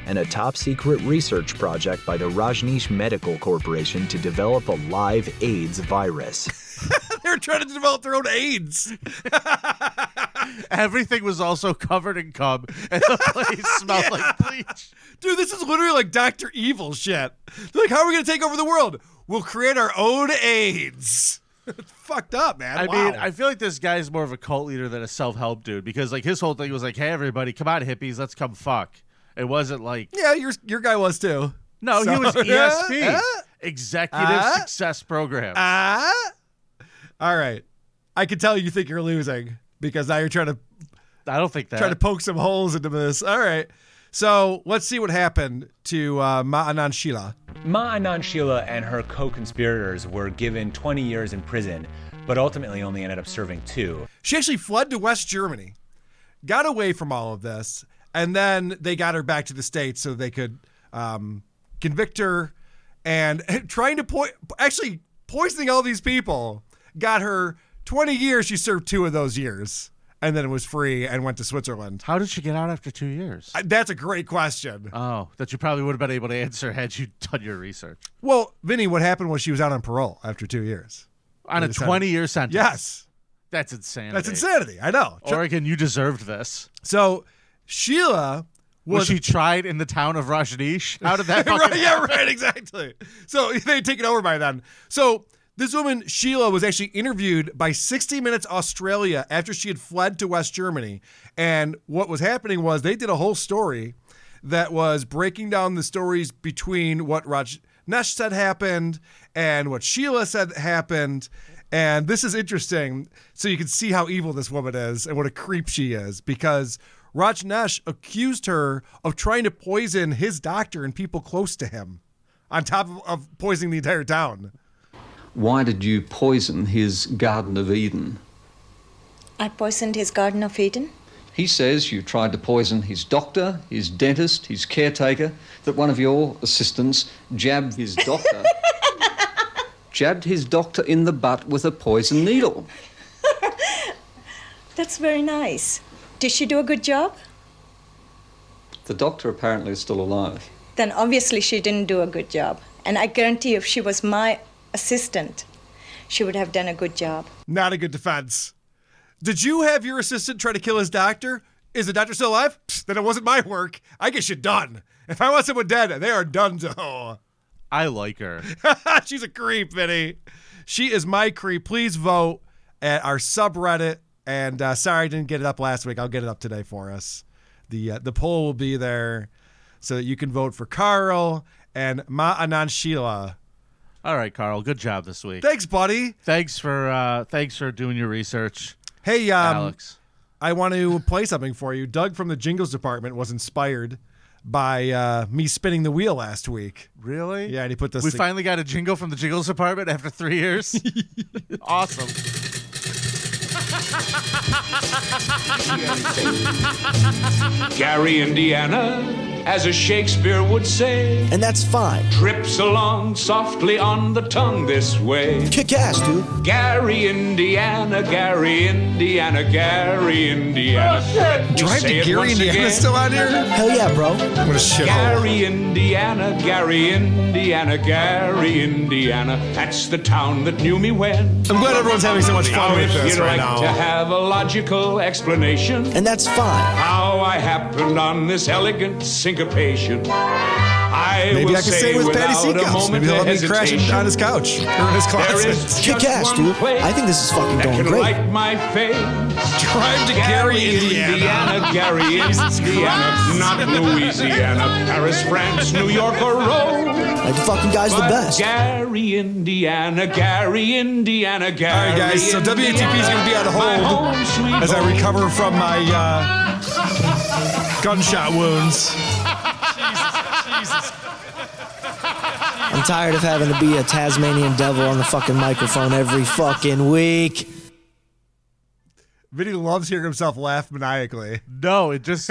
and a top secret research project by the Rajneesh Medical Corporation to develop a live AIDS virus. They're trying to develop their own AIDS. Everything was also covered in cum, and the place smelled like bleach. Dude, this is literally like Dr. Evil shit. They're like, how are we going to take over the world? We'll create our own AIDS. It's fucked up, man. I Wow. mean, I feel like this guy's more of a cult leader than a self-help dude because like his whole thing was like, "Hey, everybody, come on, hippies, let's come fuck." It wasn't like yeah, your your guy was too. no, he was ESP, Yeah? Executive Ah? Success Program. Ah. All right. I can tell you think you're losing because now you're trying to I don't think that. trying to poke some holes into this. All right. So let's see what happened to uh, Ma Anand Sheila. Ma Anand Sheila and her co conspirators were given 20 years in prison, but ultimately only ended up serving two. She actually fled to West Germany, got away from all of this, and then they got her back to the States so they could um, convict her. And trying to po- actually poisoning all these people got her 20 years. She served two of those years and then it was free and went to Switzerland. How did she get out after two years? Uh, That's a great question. Oh, that you probably would have been able to answer had you done your research. Well, Vinnie, what happened was she was out on parole after two years. On a 20 year sentence. Yes. That's insanity. That's insanity. I know. Oregon, you deserved this. So Sheila Was, was, she tried in the town of Rajneesh? How did that right, yeah, right, exactly. So they take it over by then. So this woman, Sheila, was actually interviewed by 60 Minutes Australia after she had fled to West Germany. And what was happening was they did a whole story that was breaking down the stories between what Rajneesh said happened and what Sheila said happened. And this is interesting. So you can see how evil this woman is and what a creep she is because Rajneesh accused her of trying to poison his doctor and people close to him, on top of poisoning the entire town. Why did you poison his Garden of Eden? I poisoned his Garden of Eden. He says you tried to poison his doctor, his dentist, his caretaker, that one of your assistants jabbed his doctor. jabbed his doctor in the butt with a poison needle. That's very nice. Did she do a good job? The doctor apparently is still alive. Then obviously she didn't do a good job. And I guarantee if she was my assistant, she would have done a good job. Not a good defense. Did you have your assistant try to kill his doctor? Is the doctor still alive? Psst, then it wasn't my work. I get shit done. If I want someone dead, they are done to. I like her. She's a creep, Vinnie. She is my creep. Please vote at our subreddit. And uh, sorry I didn't get it up last week. I'll get it up today for us. The uh, the poll will be there so that you can vote for Karl and Ma Anand Sheila. All right, Karl. Good job this week. Thanks, buddy. Thanks for uh, thanks for doing your research. Hey, um, Alex. I want to play something for you. Doug from the Jingles department was inspired by uh, me spinning the wheel last week. Really? Yeah, and he put this. We thing- finally got a jingle from the Jingles department after three years. awesome. Gary, Indiana, as a Shakespeare would say. And that's fine. Trips along softly on the tongue this way. Kick ass, dude. Gary, Indiana, Gary, Indiana, Gary, Indiana. Let me Drive say to Gary, Indiana again. still on here? Hell yeah, bro. What a shithole. Gary, Indiana, Gary, Indiana, Gary, Indiana. That's the town that knew me when. I'm glad everyone's having so much Now, fun oh, with if this right like now. Have a logical explanation, And that's fine. how I happened on this elegant syncopation. I Maybe will I can say stay with Patty without Seacoast. Maybe he'll of let me crash on his couch or in his closet. Kick just ass, dude. I think this is fucking going can great. light my face. Drive to Gary, Indiana. Gary, Indiana, not Louisiana, Paris, France, New York, or Rome. Like, the fucking guy's the best. Gary, Indiana, Gary, Indiana, Gary. All right, guys. So WATP is going to be on hold home, as I recover from my uh, gunshot wounds. I'm tired of having to be a Tasmanian devil on the fucking microphone every fucking week. Vinnie loves hearing himself laugh maniacally. No, it just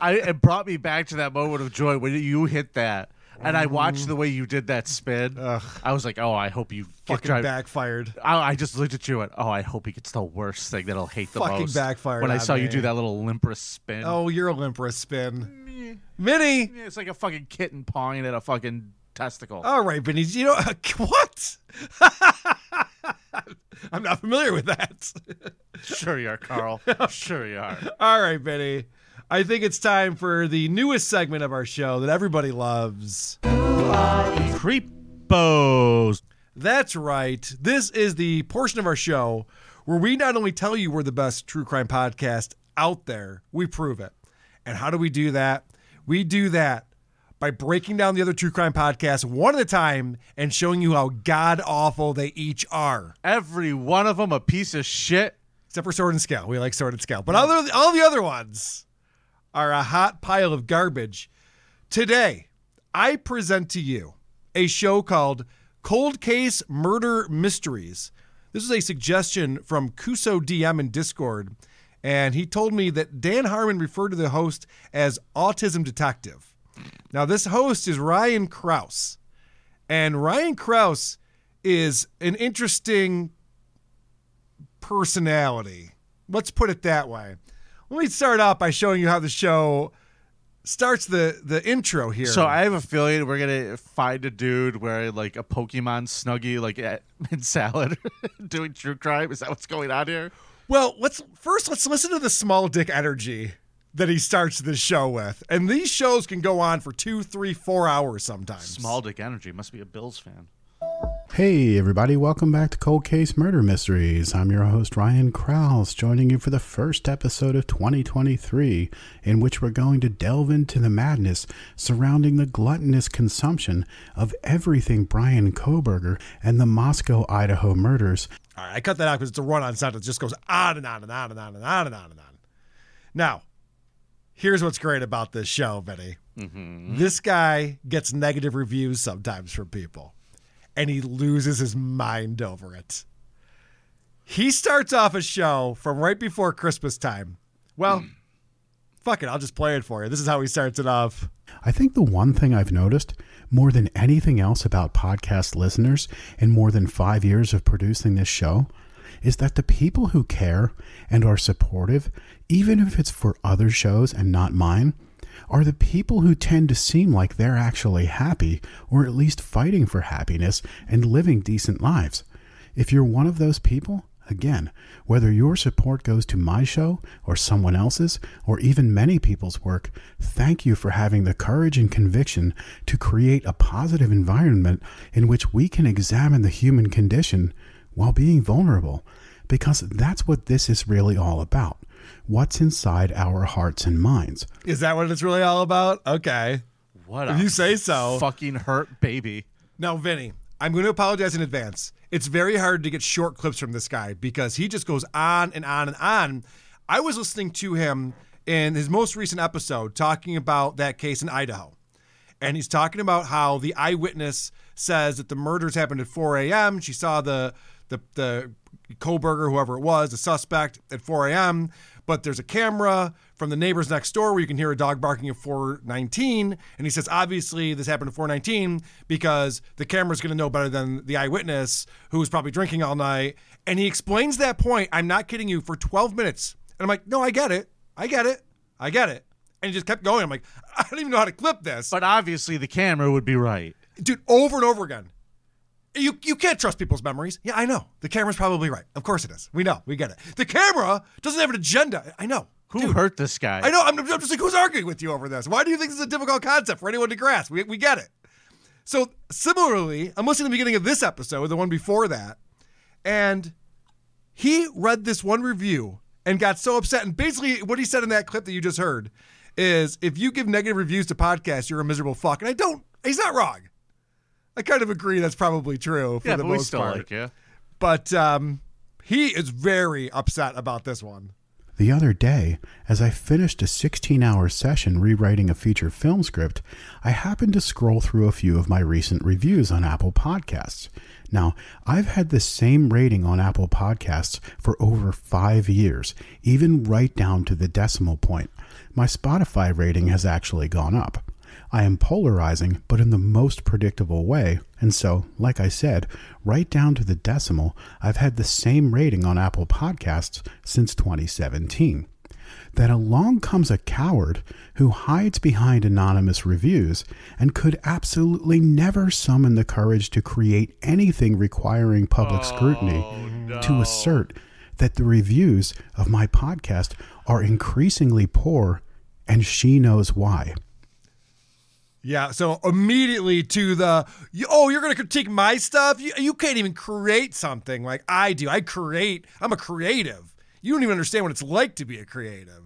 I it brought me back to that moment of joy when you hit that. And I watched mm. the way you did that spin. I was like, "Oh, I hope you Fucking drive- backfired. I, I just looked at you and oh, I hope he gets the worst thing that I'll hate the Fucking most. backfired when I on saw you do that little limpress spin. Oh, you're a limperous spin. Vinnie. Yeah, it's like a fucking kitten pawing at a fucking testicle. All right, Vinnie. You know what? I'm not familiar with that. Sure you are, Karl. sure you are. All right, Vinnie. I think it's time for the newest segment of our show that everybody loves. Creepos. That's right. This is the portion of our show where we not only tell you we're the best true crime podcast out there, we prove it. And how do we do that? We do that by breaking down the other true crime podcasts one at a time and showing you how god awful they each are. Every one of them a piece of shit. Except for Sword and Scale. We like Sword and Scale. But other, all the other ones are a hot pile of garbage. Today, I present to you a show called Cold Case Murder Mysteries. This is a suggestion from Kuso DM in Discord, and he told me that Dan Harmon referred to the host as Autism Detective. Now, this host is Ryan Kraus, and Ryan Kraus is an interesting personality. Let's put it that way. Let me start off by showing you how the show starts the the intro here. So I have a feeling we're gonna find a dude wearing like a Pokemon snuggie, like at in salad, doing true crime. Is that what's going on here? Well, let's first let's listen to the small dick energy that he starts this show with. And these shows can go on for two, three, four hours sometimes. Small dick energy must be a Bills fan. Hey, everybody, welcome back to Cold Case Murder Mysteries. I'm your host, Ryan Krause, joining you for the first episode of 2023, in which we're going to delve into the madness surrounding the gluttonous consumption of everything Bryan Kohberger and the Moscow, Idaho murders. All right, I cut that out because it's a run on sentence. It just goes on and on and on and on and on and on and on. Now, here's what's great about this show, Benny. Mm-hmm. This guy gets negative reviews sometimes from people and he loses his mind over it. He starts off a show from right before Christmas time. Well, fuck it, I'll just play it for you. This is how he starts it off. I think the one thing I've noticed more than anything else about podcast listeners in more than five years of producing this show is that the people who care and are supportive, even if it's for other shows and not mine, are the people who tend to seem like they're actually happy or at least fighting for happiness and living decent lives. If you're one of those people, again, whether your support goes to my show or someone else's or even many people's work, thank you for having the courage and conviction to create a positive environment in which we can examine the human condition while being vulnerable. Because that's what this is really all about what's inside our hearts and minds. Is that what it's really all about? Okay. What if a you say so. Fucking hurt baby. Now, Vinnie, I'm going to apologize in advance. It's very hard to get short clips from this guy because he just goes on and on and on. I was listening to him in his most recent episode talking about that case in Idaho. And he's talking about how the eyewitness says that the murders happened at 4 a.m. She saw the the the Kohberger, whoever it was, the suspect at 4 a.m. But there's a camera from the neighbors next door where you can hear a dog barking at 419. And he says, obviously, this happened at 419 because the camera's going to know better than the eyewitness who was probably drinking all night. And he explains that point, I'm not kidding you, for 12 minutes. And I'm like, no, I get it. I get it. I get it. And he just kept going. I'm like, I don't even know how to clip this. But obviously, the camera would be right. Dude, over and over again. You you can't trust people's memories. Yeah, I know. The camera's probably right. Of course it is. We know. We get it. The camera doesn't have an agenda. I know. Who Dude, hurt this guy? I know. I'm, I'm just like, who's arguing with you over this? Why do you think this is a difficult concept for anyone to grasp? We, we get it. So, similarly, I'm listening to the beginning of this episode, the one before that, and he read this one review and got so upset. And basically, what he said in that clip that you just heard is if you give negative reviews to podcasts, you're a miserable fuck. And I don't, he's not wrong. I kind of agree that's probably true for yeah, the but we most still part. like you. But um, he is very upset about this one. The other day, as I finished a 16 hour session rewriting a feature film script, I happened to scroll through a few of my recent reviews on Apple Podcasts. Now, I've had the same rating on Apple Podcasts for over five years, even right down to the decimal point. My Spotify rating has actually gone up. I am polarizing, but in the most predictable way. And so, like I said, right down to the decimal, I've had the same rating on Apple Podcasts since 2017. Then along comes a coward who hides behind anonymous reviews and could absolutely never summon the courage to create anything requiring public oh, scrutiny to assert that the reviews of my podcast are increasingly poor and she knows why. Yeah, so immediately to the oh, you're gonna critique my stuff. You, you can't even create something like I do. I create. I'm a creative. You don't even understand what it's like to be a creative.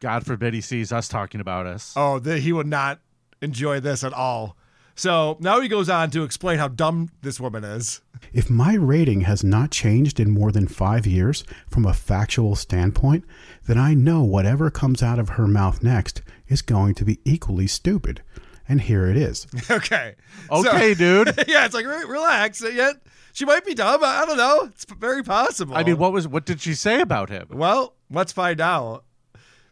God forbid he sees us talking about us. Oh, the, he would not enjoy this at all. So now he goes on to explain how dumb this woman is. If my rating has not changed in more than five years from a factual standpoint, then I know whatever comes out of her mouth next is going to be equally stupid. And here it is. okay. Okay, dude. yeah, it's like re- relax. Yet she might be dumb. I I don't know. It's very possible. I mean, what was what did she say about him? Well, let's find out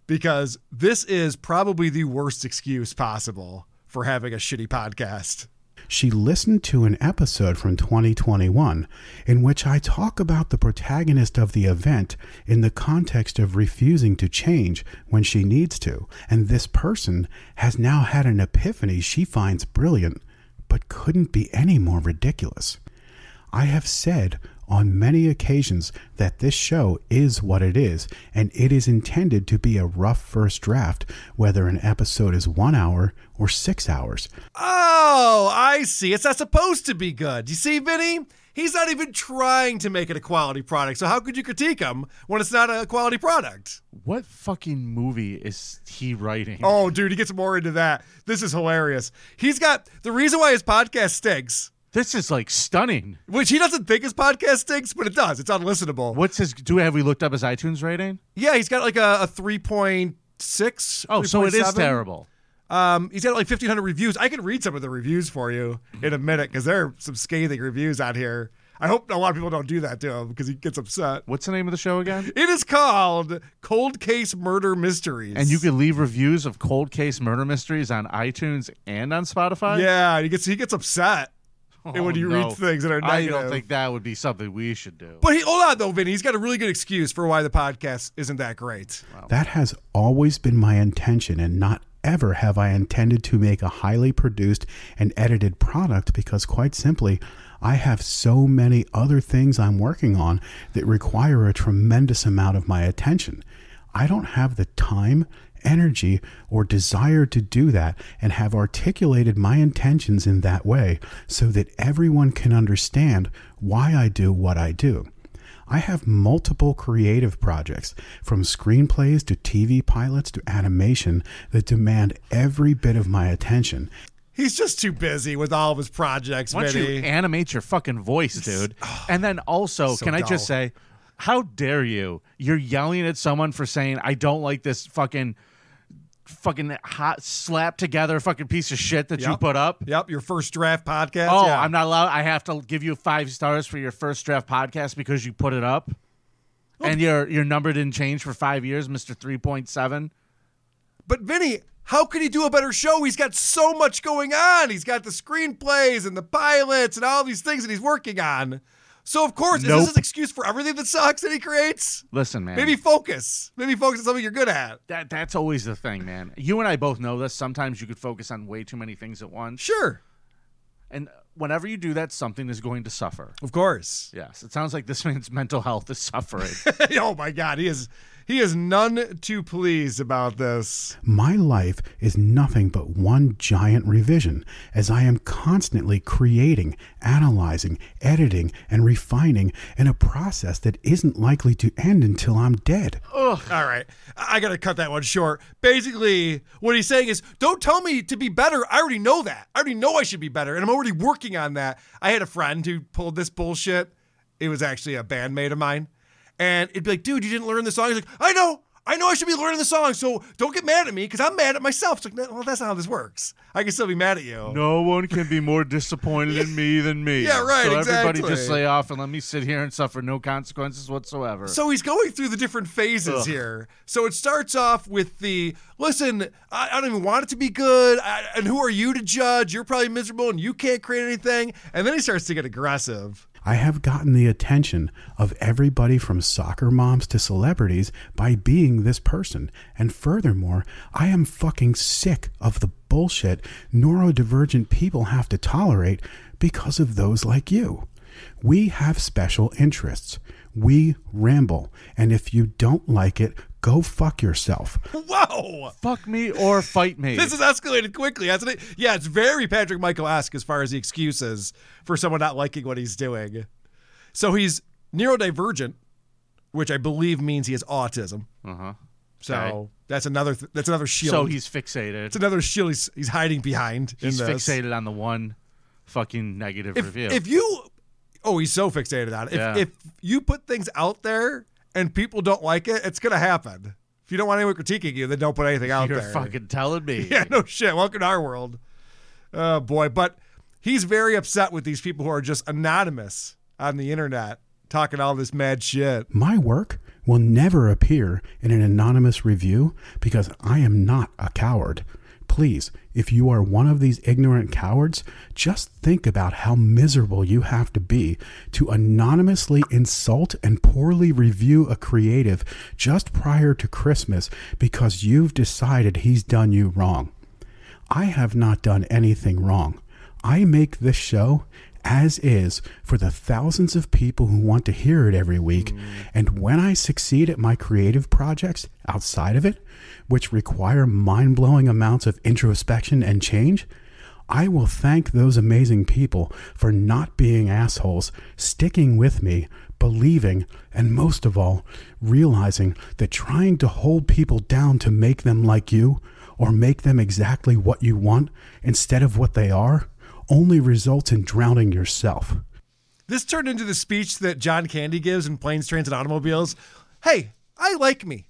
because this is probably the worst excuse possible for having a shitty podcast. She listened to an episode from 2021 in which I talk about the protagonist of the event in the context of refusing to change when she needs to. And this person has now had an epiphany she finds brilliant, but couldn't be any more ridiculous. I have said on many occasions that this show is what it is, and it is intended to be a rough first draft, whether an episode is one hour or six hours. Oh, I see. It's not supposed to be good. You see, Vinnie? He's not even trying to make it a quality product. So how could you critique him when it's not a quality product? What fucking movie is he writing? Oh, dude, he gets more into that. This is hilarious. He's got the reason why his podcast stinks. This is like stunning. Which he doesn't think his podcast stinks, but it does. It's unlistenable. What's his? Do have we looked up his iTunes rating? Yeah, he's got like a, a three point six. Oh, so it is terrible. Um, he's got like fifteen hundred reviews. I can read some of the reviews for you in a minute because there are some scathing reviews out here. I hope a lot of people don't do that to him because he gets upset. What's the name of the show again? It is called Cold Case Murder Mysteries. And you can leave reviews of cold case murder mysteries on iTunes and on Spotify. Yeah, he gets he gets upset and when oh, you Oh, no. reads things that are I negative. don't think that would be something we should do. But he hold on though, Vinnie. He's got a really good excuse for why the podcast isn't that great. That has always been my intention, and not ever have I intended to make a highly produced and edited product because, quite simply, I have so many other things I'm working on that require a tremendous amount of my attention. I don't have the time, energy, or desire to do that and have articulated my intentions in that way so that everyone can understand why I do what I do. I have multiple creative projects, from screenplays to TV pilots to animation, that demand every bit of my attention. He's just too busy with all of his projects, Why don't Vinnie. you animate your fucking voice, dude? And then also, So can I just say, how dare you? You're yelling at someone for saying, I don't like this fucking fucking hot slap together fucking piece of shit that you put up. Yep, your first draft podcast. Oh, yeah. I'm not allowed. I have to give you five stars for your first draft podcast because you put it up, and your your number didn't change for five years, Mister Three Point Seven. But Vinnie, how could he do a better show? He's got so much going on. He's got the screenplays and the pilots and all these things that he's working on. So of course, is this his excuse for everything that sucks that he creates? Listen, man. Maybe focus. Maybe focus on something you're good at. that that's always the thing, man. You and I both know this. Sometimes you could focus on way too many things at once. Sure. And whenever you do that, something is going to suffer. Of course. Yes. It sounds like this man's mental health is suffering. oh my God, he is he is none too pleased about this. My life is nothing but one giant revision, as I am constantly creating, analyzing, editing, and refining in a process that isn't likely to end until I'm dead. Ugh. All right. I got to cut that one short. Basically, what he's saying is don't tell me to be better. I already know that. I already know I should be better, and I'm already working on that. I had a friend who pulled this bullshit. It was actually a bandmate of mine. And it'd be like, dude, you didn't learn the song. He's like, I know. I know I should be learning the song, so don't get mad at me because I'm mad at myself. It's like, no, well, that's not how this works. I can still be mad at you. no one can be more disappointed in me than me. Yeah, right, So everybody just lay off and let me sit here and suffer no consequences whatsoever. So he's going through the different phases Ugh. here. So it starts off with the listen, I, I don't even want it to be good. I, and who are you to judge? You're probably miserable and you can't create anything. And then he starts to get aggressive. I have gotten the attention of everybody from soccer moms to celebrities by being this person. And furthermore, I am fucking sick of the bullshit neurodivergent people have to tolerate because of those like you. We have special interests. We ramble. And if you don't like it, go fuck yourself. Whoa! Fuck me or fight me. This has escalated quickly, hasn't it? Yeah, it's very Patrick Michael esque as far as the excuses for someone not liking what he's doing. So he's neurodivergent, which I believe means he has autism. Uh huh. So Okay. that's another th- that's another shield. So he's fixated. It's another shield he's, he's hiding behind. He's in this. fixated on the one fucking negative If, review. if you, oh, he's so fixated on it. If, Yeah. if you put things out there and people don't like it, it's gonna happen. If you don't want anyone critiquing you, then don't put anything out You're there. fucking telling me. Yeah, no shit. Welcome to our world. Oh boy, but he's very upset with these people who are just anonymous on the internet talking all this mad shit. My work will never appear in an anonymous review because I am not a coward. Please, if you are one of these ignorant cowards, just think about how miserable you have to be to anonymously insult and poorly review a creative just prior to Christmas because you've decided he's done you wrong. I have not done anything wrong. I make this show as is for the thousands of people who want to hear it every week. Mm. And when I succeed at my creative projects outside of it, which require mind blowing amounts of introspection and change, I will thank those amazing people for not being assholes, sticking with me, believing, and most of all, realizing that trying to hold people down to make them like you or make them exactly what you want instead of what they are only results in drowning yourself. This turned into the speech that John Candy gives in Planes, Trains, and Automobiles. Hey, I like me.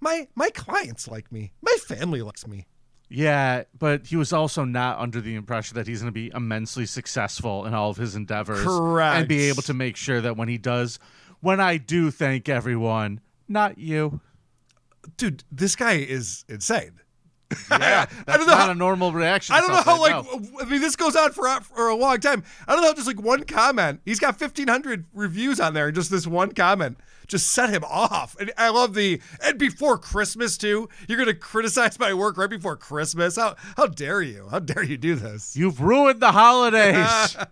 My my clients like me. My family likes me. Yeah, but he was also not under the impression that he's going to be immensely successful in all of his endeavors. Correct. And be able to make sure that when he does, when I do thank everyone, not you. Dude, this guy is insane. Yeah, I that's don't know not how- a normal reaction. I don't know how like no. I mean this goes on for for a long time. I don't know just like one comment. He's got 1500 reviews on there and just this one comment just set him off. And I love the and before Christmas too. You're going to criticize my work right before Christmas. How how dare you? How dare you do this? You've ruined the holidays.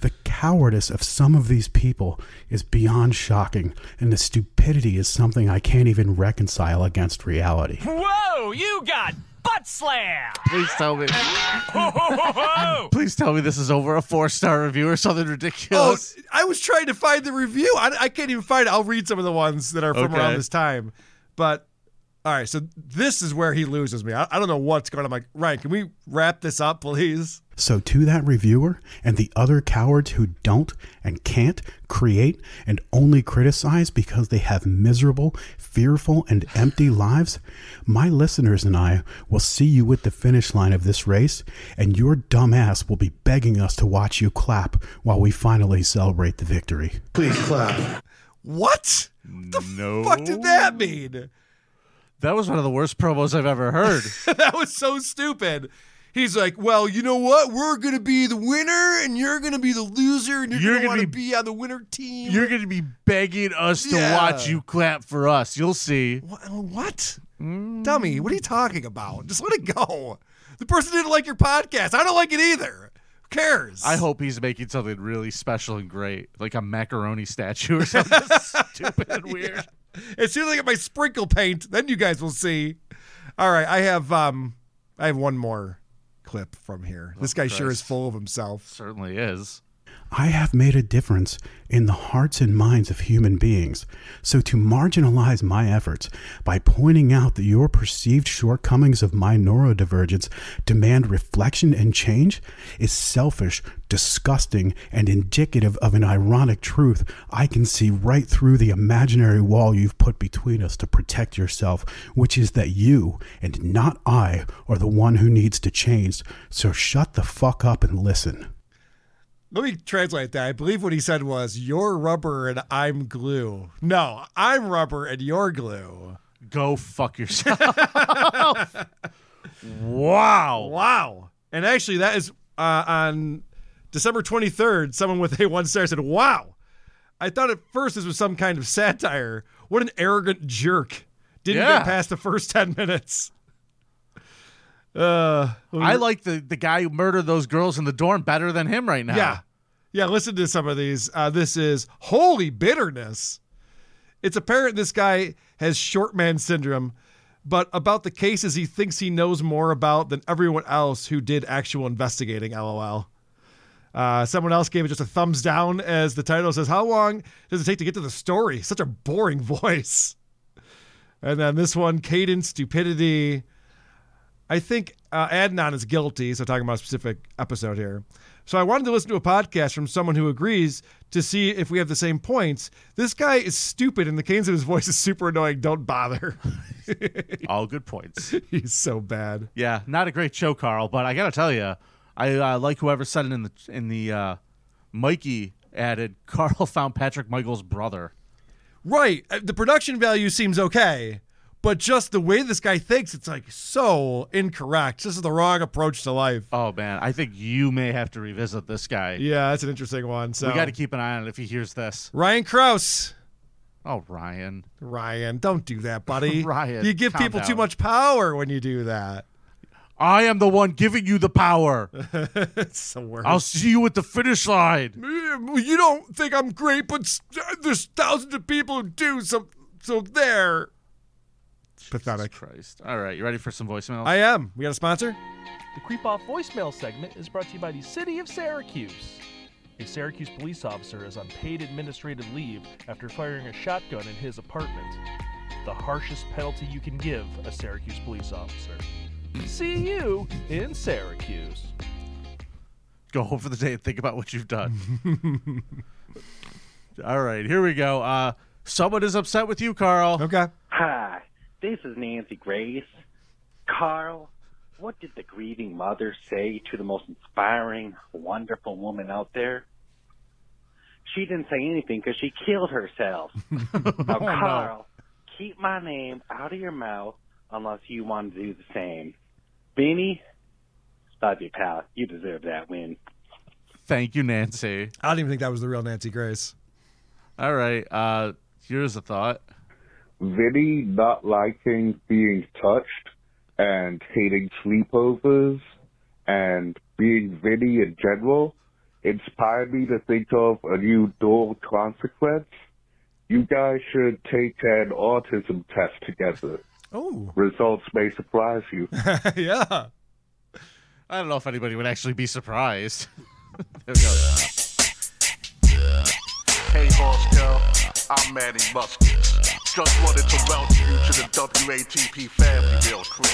The cowardice of some of these people is beyond shocking, and the stupidity is something I can't even reconcile against reality. Whoa, you got butt slam! Please tell me. Ho, ho, ho, ho. Please tell me this is over a four star review or something Oh, ridiculous. I was trying to find the review. I, I can't even find it. I'll read some of the ones that are from Okay. around this time. But all right, so this is where he loses me. I, I don't know what's going on. I'm like, Ryan, can we wrap this up, please? So, to that reviewer and the other cowards who don't and can't create and only criticize because they have miserable, fearful, and empty lives, my listeners and I will see you at the finish line of this race, and your dumb ass will be begging us to watch you clap while we finally celebrate the victory. Please clap. What? the fuck did that mean? That was one of the worst promos I've ever heard. that was so stupid. He's like, well, you know what? We're gonna be the winner, and you're gonna be the loser, and you're, You're gonna, gonna want to be- be on the winner team. You're going to be begging us to watch you clap for us. You'll see. What? what? Dummy, what are you talking about? Just let it go. The person didn't like your podcast. I don't like it either. Who cares? I hope he's making something really special and great, like a macaroni statue or something stupid and weird. As soon as I get my sprinkle paint, then you guys will see. All right, I have um, I have one more clip from here. Oh, this guy sure is full of himself. Certainly is. I have made a difference in the hearts and minds of human beings. So to marginalize my efforts by pointing out that your perceived shortcomings of my neurodivergence demand reflection and change is selfish, disgusting, and indicative of an ironic truth I can see right through the imaginary wall you've put between us to protect yourself, which is that you and not I are the one who needs to change. So shut the fuck up and listen. Let me translate that. I believe what he said was, "You're rubber and I'm glue." No, I'm rubber and you're glue. Go fuck yourself. wow. Wow. And actually, that is uh, on December 23rd. Someone with a one star said, "Wow." I thought at first this was some kind of satire. What an arrogant jerk! Didn't Yeah. get past the first 10 minutes. Uh, I like the, the guy who murdered those girls in the dorm better than him right now. Yeah. Yeah, listen to some of these. Uh, this is holy bitterness. It's apparent this guy has short man syndrome, but about the cases he thinks he knows more about than everyone else who did actual investigating, lol. Uh, someone else gave it just a thumbs down as the title says, How long does it take to get to the story? Such a boring voice. And then this one, cadence, stupidity. I think uh, Adnan is guilty. So talking about a specific episode here. So I wanted to listen to a podcast from someone who agrees to see if we have the same points. This guy is stupid, and the cadence of his voice is super annoying. Don't bother. All good points. He's so bad. Yeah, not a great show, Karl. But I gotta tell you, I uh, like whoever said it in the in the uh, Mikey added. Karl found Patrick Michael's brother. Right. Uh, The production value seems okay, but just the way this guy thinks, it's like so incorrect. This is the wrong approach to life. Oh man, I think you may have to revisit this guy. Yeah, that's an interesting one. So we got to keep an eye on it if he hears this. Ryan Kraus. Oh, Ryan. Ryan, don't do that, buddy. Ryan, you give people too much power when you do that. I am the one giving you the power. it's the worst. I'll see you at the finish line. You don't think I'm great, but there's thousands of people who do. So, so there. Pathetic. Christ. All right, you ready for some voicemails? I am. We got a sponsor. The Creep Off voicemail segment is brought to you by the City of Syracuse. A Syracuse police officer is on paid administrative leave after firing a shotgun in his apartment. The harshest penalty you can give a Syracuse police officer. See you in Syracuse. Go home for the day and think about what you've done. All right, here we go. Uh, someone is upset with you, Karl. Okay. Hi, this is Nancy Grace. Karl, what did the grieving mother say to the most inspiring, wonderful woman out there? She didn't say anything because she killed herself. now, Oh, no. Karl, keep my name out of your mouth unless you want to do the same. Beanie, love you, pal. You deserve that win. Thank you, Nancy. I don't even think that was the real Nancy Grace. All right, uh, here's a thought. Vinnie not liking being touched and hating sleepovers and being Vinnie in general inspired me to think of a new dual consequence. You guys should take an autism test together. Oh. Results may surprise you. yeah. I don't know if anybody would actually be surprised. there we go. Hey, boss girl, I'm Manny Musket. Just wanted to welcome you to the WATP family real quick.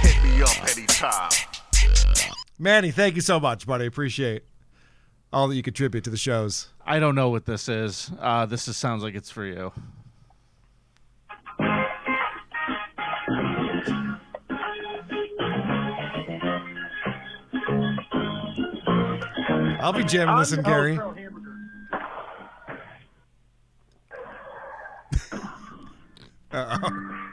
Hit me up anytime. Manny, thank you so much, buddy. Appreciate all that you contribute to the shows. I don't know what this is. Uh, this is, sounds like it's for you. I'll be jamming this in, Gary. Uh-oh.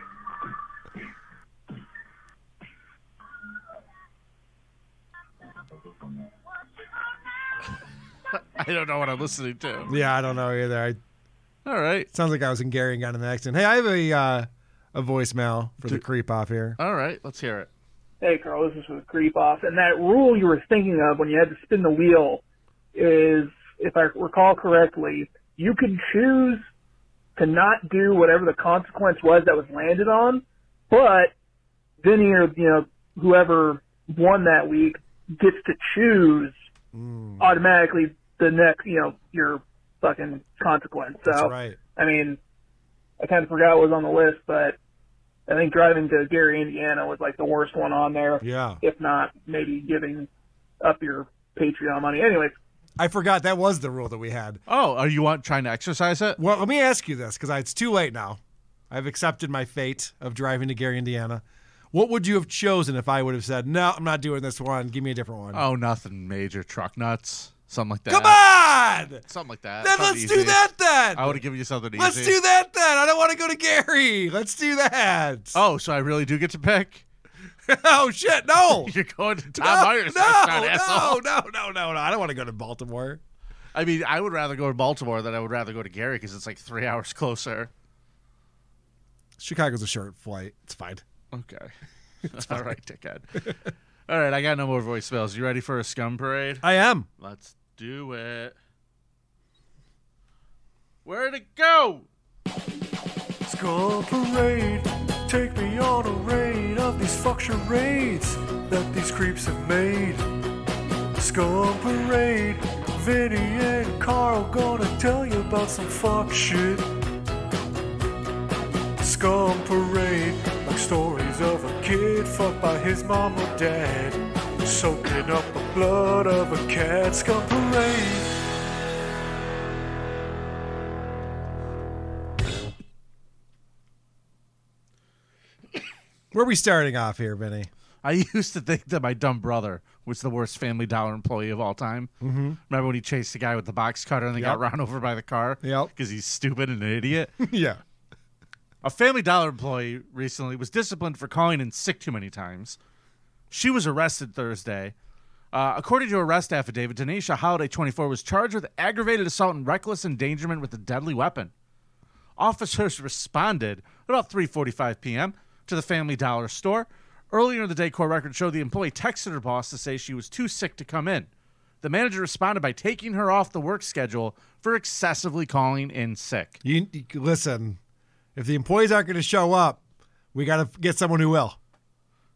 I don't know what I'm listening to. Yeah, I don't know either. I, All right. Sounds like I was in Gary and got in an accident. Hey, I have a uh, a voicemail for the creep off here. All right, let's hear it. Hey, Karl, this is for the creep off. And that rule you were thinking of when you had to spin the wheel is, if I recall correctly, you could choose to not do whatever the consequence was that was landed on, but Vinnie or, you know, whoever won that week gets to choose mm. automatically the next, you know, your fucking consequence. So, That's right. I mean, I kind of forgot what was on the list, but I think driving to Gary, Indiana was like the worst one on there. Yeah. If not, maybe giving up your Patreon money. Anyways, I forgot that was the rule that we had. Oh, are you want trying to exercise it? Well, let me ask you this because it's too late now. I've accepted my fate of driving to Gary, Indiana. What would you have chosen if I would have said, no, I'm not doing this one. Give me a different one. Oh, nothing major. Truck nuts. Something like that. Come on! Something like that. Then Something let's do that then. I would have given you something easy. Let's do that then. I don't want to go to Gary. Let's do that. Oh, so I really do get to pick? oh shit, no. You're going to Tom no, Myers. no, restaurant, no, asshole. no, no, no, no. I don't want to go to Baltimore. I mean, I would rather go to Baltimore than I would rather go to Gary because it's like three hours closer. Chicago's a short flight. It's fine. Okay. It's all right, dickhead. All right, I got no more voicemails. You ready for a scum parade? I am. Let's do it. Where'd it go? Skull Parade, Take me on a raid of these fuck charades that these creeps have made. Scum parade, Vinnie and Karl gonna tell you about some fuck shit. Scum parade, like stories of a kid fucked by his mom or dad, soaking up the blood of a cat. Scum parade. Where are we starting off here, Vinnie? I used to think that my dumb brother was the worst Family Dollar employee of all time. Mhm. Remember when he chased the guy with the box cutter and they got run over by the car? Yep. Because he's stupid and an idiot. yeah. A Family Dollar employee recently was disciplined for calling in sick too many times. She was arrested Thursday. Uh, according to arrest affidavit, Denisha Holiday, 24, was charged with aggravated assault and reckless endangerment with a deadly weapon. Officers responded at about 3:45 p.m. to the Family Dollar store. Earlier in the day, court records show the employee texted her boss to say she was too sick to come in. The manager responded by taking her off the work schedule for excessively calling in sick. You, you listen. If the employees aren't going to show up, we got to get someone who will.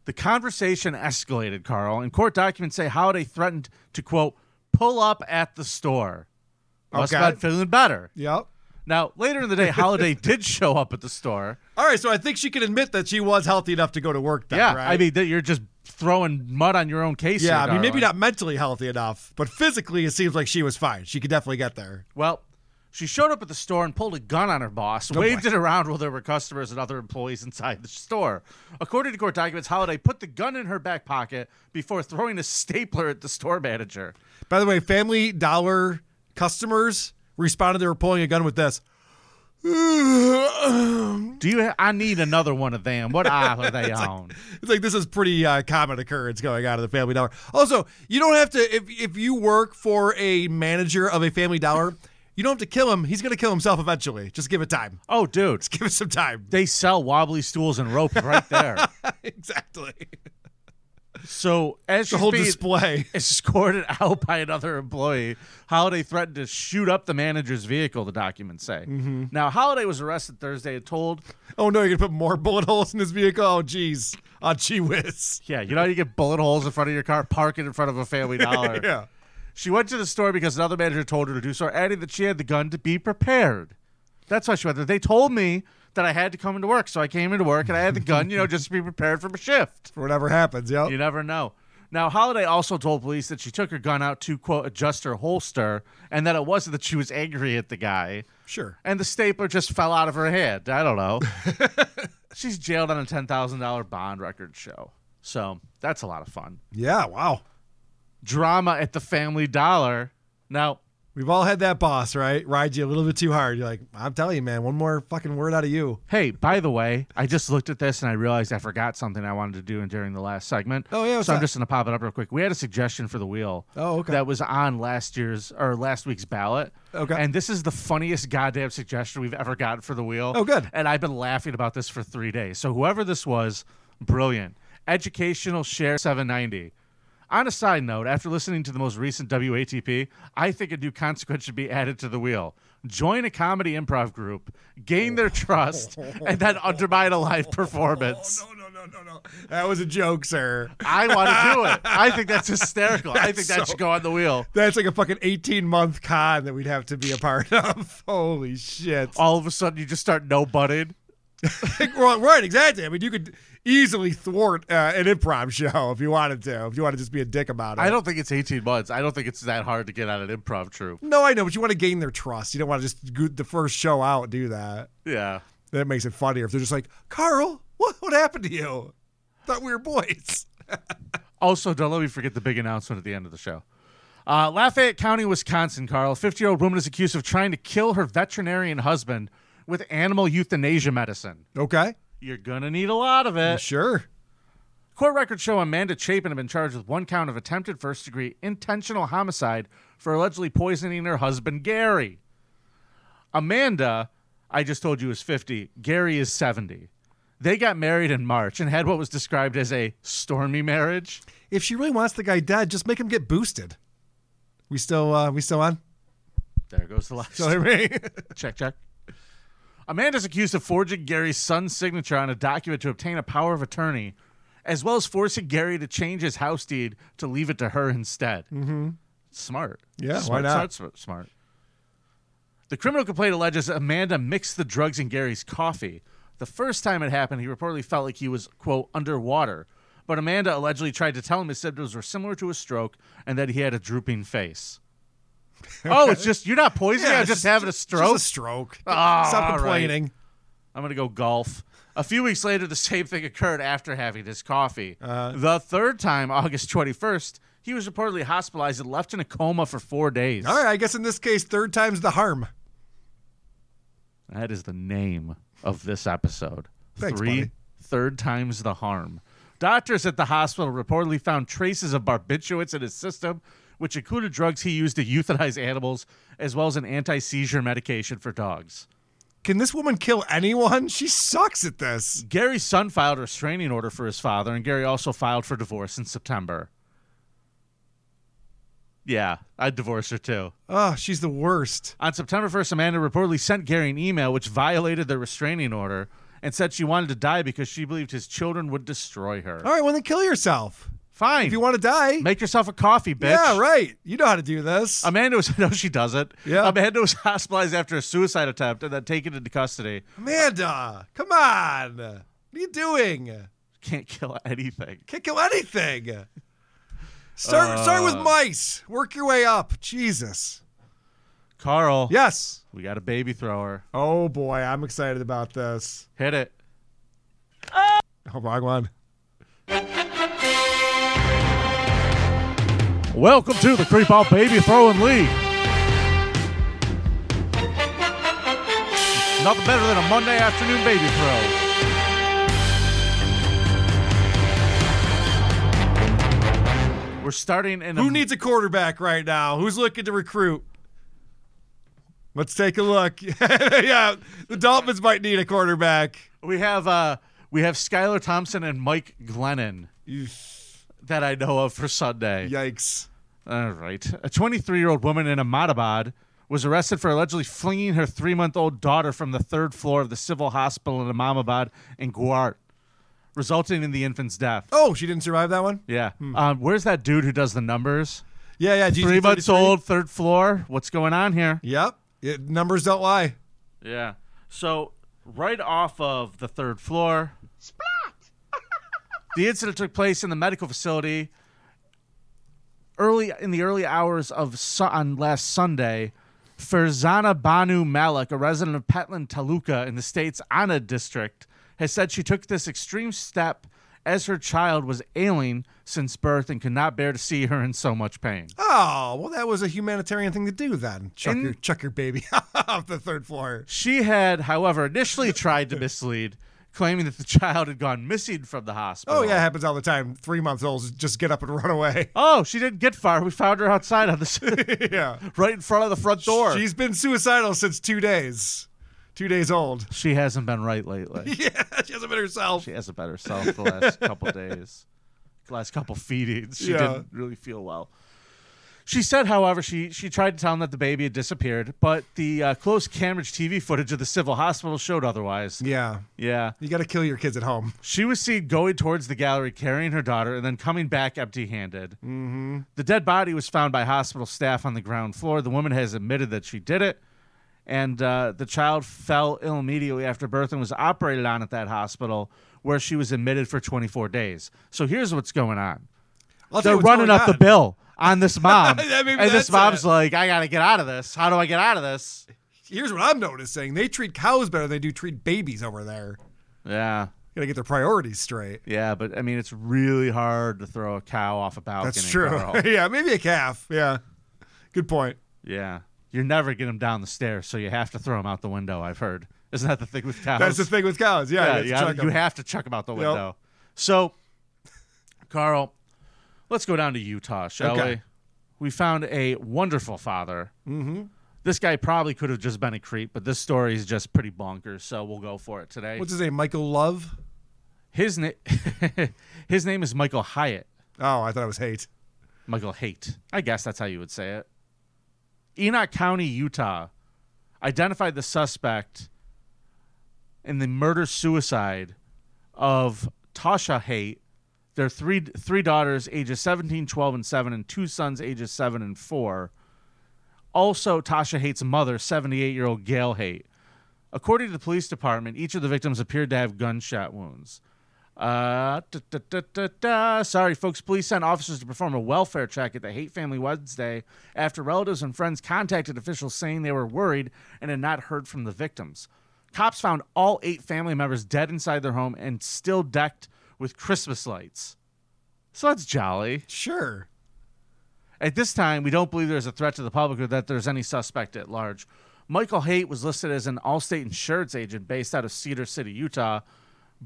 The conversation escalated, Karl, and court documents say Holiday threatened to, quote, pull up at the store. Must Okay. feeling better. Yep. Now, later in the day, Holiday did show up at the store. All right, so I think she can admit that she was healthy enough to go to work. Then, yeah, right? I mean, that you're just throwing mud on your own case. yeah, here, I mean, maybe not mentally healthy enough, but physically, it seems like she was fine. She could definitely get there. Well, she showed up at the store and pulled a gun on her boss, Oh, waved boy. it around while there were customers and other employees inside the store. According to court documents, Holiday put the gun in her back pocket before throwing a stapler at the store manager. By the way, Family Dollar customers responded they were pulling a gun with this. Do you? Ha- I need another one of them. What aisle are they It's like- on? It's like this is pretty uh, common occurrence going on at the Family Dollar. Also, you don't have to if if you work for a manager of a Family Dollar, you don't have to kill him. He's going to kill himself eventually. Just give it time. Oh, dude, Just give it some time. they sell wobbly stools and rope right there. exactly. So as The she's whole being display. escorted out by another employee, Holiday threatened to shoot up the manager's vehicle. The documents say. Mhm. Now Holiday was arrested Thursday and told, Oh no, you're gonna put more bullet holes in his vehicle. Oh jeez. Oh gee whiz. "Yeah, you know how you get bullet holes in front of your car, park it in front of a Family Dollar." yeah. She went to the store because another manager told her to do so, adding that she had the gun to be prepared. That's why she went there. They told me that I had to come into work, so I came into work and I had the gun, you know, just to be prepared for my shift. For whatever happens, yep. You never know. Now, Holiday also told police that she took her gun out to, quote, adjust her holster, and that it wasn't that she was angry at the guy. Sure. And the stapler just fell out of her hand. I don't know. She's jailed on a $10,000 bond record show. So that's a lot of fun. Yeah, wow. Drama at the Family Dollar. Now, We've all had that boss, right? Ride you a little bit too hard. You're like, I'm telling you, man, one more fucking word out of you. Hey, by the way, I just looked at this and I realized I forgot something I wanted to do during the last segment. Oh, yeah, so I'm just gonna pop it up real quick. We had a suggestion for the wheel. Oh, okay. That was on last year's or last week's ballot. Okay. And this is the funniest goddamn suggestion we've ever gotten for the wheel. Oh, good. And I've been laughing about this for three days. So whoever this was, brilliant. Educational share 790. On a side note, after listening to the most recent WATP, I think a new consequence should be added to the wheel. Join a comedy improv group, gain their trust, and then undermine a live performance. Oh, no, no, no, no. No. That was a joke, sir. I want to do it. I think that's hysterical. I That's think that so- should go on the wheel. That's like a fucking 18 month con that we'd have to be a part of. Holy shit. All of a sudden, you just start no butting. right, exactly. I mean, you could easily thwart uh, an improv show if you wanted to, if you want to just be a dick about it. I don't think it's 18 months. I don't think it's that hard to get on an improv troupe. No, I know, but you want to gain their trust. You don't want to just go the first show out do that. Yeah. That makes it funnier if they're just like, Karl, what what happened to you? Thought we were boys. Also, don't let me forget the big announcement at the end of the show. Uh, Lafayette County, Wisconsin, Karl. A 50 year old woman is accused of trying to kill her veterinarian husband with animal euthanasia medicine. Okay. You're to need a lot of it. Sure. Court records show Amanda Chapin had been charged with one count of attempted first degree intentional homicide for allegedly poisoning her husband, Gary. Amanda, I just told you, is 50. Gary is 70. They got married in March and had what was described as a stormy marriage. If she really wants the guy dead, just make him get boosted. We still uh we still on? There goes the last. So I mean, check, check. Amanda's accused of forging Gary's son's signature on a document to obtain a power of attorney, as well as forcing Gary to change his house deed to leave it to her instead. Mm-hmm. Smart. Yeah, why smart, not? Smart, smart. The criminal complaint alleges Amanda mixed the drugs in Gary's coffee. The first time it happened, he reportedly felt like he was, quote, underwater. But Amanda allegedly tried to tell him his symptoms were similar to a stroke and that he had a drooping face. oh, it's just you're not poisoning. Yeah, I'm just, just- having a just a stroke. stroke. Oh, Stop all right. complaining. I'm gonna go golf. A few weeks later, the same thing occurred after having his coffee. Uh-huh. the third time, August 21st, he was reportedly hospitalized and left in a coma for four days. All right, I guess in this case, third time's the harm. That is the name of this episode. Thanks, Three buddy. third times the harm. Doctors at the hospital reportedly found traces of barbiturates in his system, which included drugs he used to euthanize animals, as well as an anti-seizure medication for dogs. Can this woman kill anyone? She sucks at this. Gary's son filed a restraining order for his father, and Gary also filed for divorce in September. Yeah, I'd divorce her too. Oh, she's the worst. On September 1st, Amanda reportedly sent Gary an email which violated the restraining order and said she wanted to die because she believed his children would destroy her. All right, well then kill yourself. Fine. If you want to die, Make yourself a coffee, bitch. Yeah, right. You know how to do this. Amanda was no, she doesn't. Yeah. Amanda was hospitalized after a suicide attempt and then taken into custody. Amanda, come on. What are you doing? Can't kill anything. Can't kill anything. Start start with Uh. mice. Work your way up. Jesus. Karl. Yes. We got a baby thrower. Oh boy, I'm excited about this. Hit it. Oh, wrong one. Welcome to the Creep Out Baby Throwing League. Nothing better than a Monday afternoon baby throw. We're starting in a Who needs a quarterback right now? Who's looking to recruit? Let's take a look. yeah, the Dolphins might need a quarterback. We have uh we have Skylar Thompson and Mike Glennon that I know of for Sunday. Yikes. All right. A 23 year old woman in Ahmedabad was arrested for allegedly flinging her three month old daughter from the third floor of the civil hospital in Ahmedabad in Guwahati, resulting in the infant's death. Oh, she didn't survive that one? Yeah. Um, where's that dude who does the numbers? Yeah, yeah. Three months GG33. old, third floor. What's going on here? Yep. It, numbers don't lie. Yeah. So right off of the third floor. The incident took place in the medical facility early in the early hours of su- on last Sunday. Farzana Banu Malik, a resident of Petlad Taluka in the state's Anand district, has said she took this extreme step as her child was ailing since birth and could not bear to see her in so much pain. Oh, well, that was a humanitarian thing to do then. Chuck, your, chuck your baby off the third floor. She had, however, initially tried to mislead, claiming that the child had gone missing from the hospital. Oh, yeah, it happens all the time. Three month olds just get up and run away. Oh, she didn't get far. We found her outside on the yeah, right in front of the front door. She's been suicidal since two days. Two days old. she hasn't been right lately. Yeah, she hasn't been herself. She hasn't been herself the last couple days. The last couple feedings. She Yeah. didn't really feel well. She said, however, she she tried to tell him that the baby had disappeared, but the uh, closed camera TV footage of the civil hospital showed otherwise. Yeah. Yeah. You got to kill your kids at home. She was seen going towards the gallery carrying her daughter and then coming back empty handed. Mm-hmm. The dead body was found by hospital staff on the ground floor. The woman has admitted that she did it. And uh, the child fell ill immediately after birth and was operated on at that hospital where she was admitted for 24 days. So here's what's going on. I'll They're running up the bill on this mom. And this mom's it. like, I got to get out of this. How do I get out of this? Here's what I'm noticing: they treat cows better than they do treat babies over there. Yeah. Gotta get their priorities straight. Yeah, but I mean, it's really hard to throw a cow off a balcony. That's true. Yeah, maybe a calf. Yeah, good point. Yeah. You're never getting them down the stairs, so you have to throw them out the window, I've heard. Isn't that the thing with cows? That's the thing with cows. Yeah, Yeah, you you, have to chuck have to chuck them out the Yep. window. So, Karl, let's go down to Utah, shall Okay. we? We found a wonderful father. Mm-hmm. This guy probably could have just been a creep, but this story is just pretty bonkers, so we'll go for it today. What's his name? Michael Love. his name? his name is Michael Hyatt. Oh, I thought it was hate. Michael Haight. I guess that's how you would say it. Enoch County, Utah, identified the suspect in the murder suicide of Tasha Haight, their three three daughters, ages 17, 12, and 7, and two sons, ages 7 and 4. Also, Tasha Haight's mother, 78 year old Gail Haight. According to the police department, each of the victims appeared to have gunshot wounds. Uh, da, da, da, da. Sorry, folks. Police sent officers to perform a welfare check at the Haight Family Wednesday after relatives and friends contacted officials saying they were worried and had not heard from the victims. Cops found all eight family members dead inside their home and still decked with Christmas lights. So that's jolly. Sure. At this time, we don't believe there's a threat to the public or that there's any suspect at large. Michael Haight was listed as an Allstate insurance agent based out of Cedar City, Utah,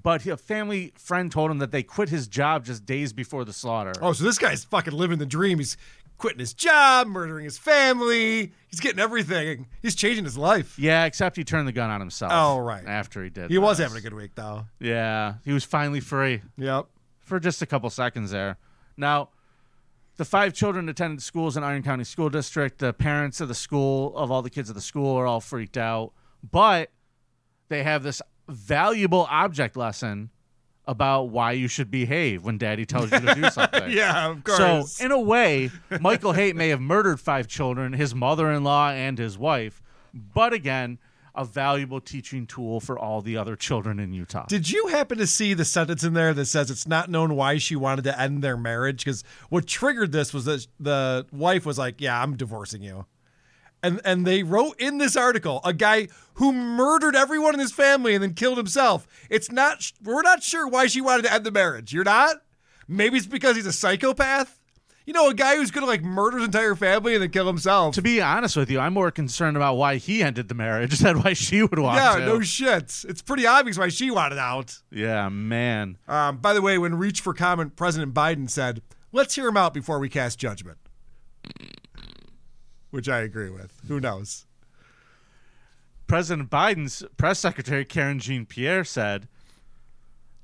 but a family friend told him that they quit his job just days before the slaughter. Oh, so this guy's fucking living the dream. He's quitting his job, murdering his family. He's getting everything. He's changing his life. Yeah, except he turned the gun on himself. Oh, right. After he did. He was this. having a good week, though. Yeah, he was finally free. Yep. For just a couple seconds there. Now, the five children attended schools in Iron County School District. The parents of the school, of all the kids at the school, are all freaked out. But they have this valuable object lesson about why you should behave when daddy tells you to do something. yeah, of course. So, in a way, Michael Haight may have murdered five children, his mother in law, and his wife. But again, a valuable teaching tool for all the other children in Utah. Did you happen to see the sentence in there that says it's not known why she wanted to end their marriage? Because what triggered this was that the wife was like, "Yeah, I'm divorcing you," and and they wrote in this article a guy who murdered everyone in his family and then killed himself. It's not. We're not sure why she wanted to end the marriage. You're not. Maybe it's because he's a psychopath. You know, a guy who's gonna like murder his entire family and then kill himself. To be honest with you, I'm more concerned about why he ended the marriage than why she would want to. yeah, to. no shit. It's pretty obvious why she wanted out. Yeah, man. Um, by the way, when Reach for Comment, President Biden said, let's hear him out before we cast judgment. Which I agree with. Who knows? President Biden's press secretary Karen Jean Pierre said,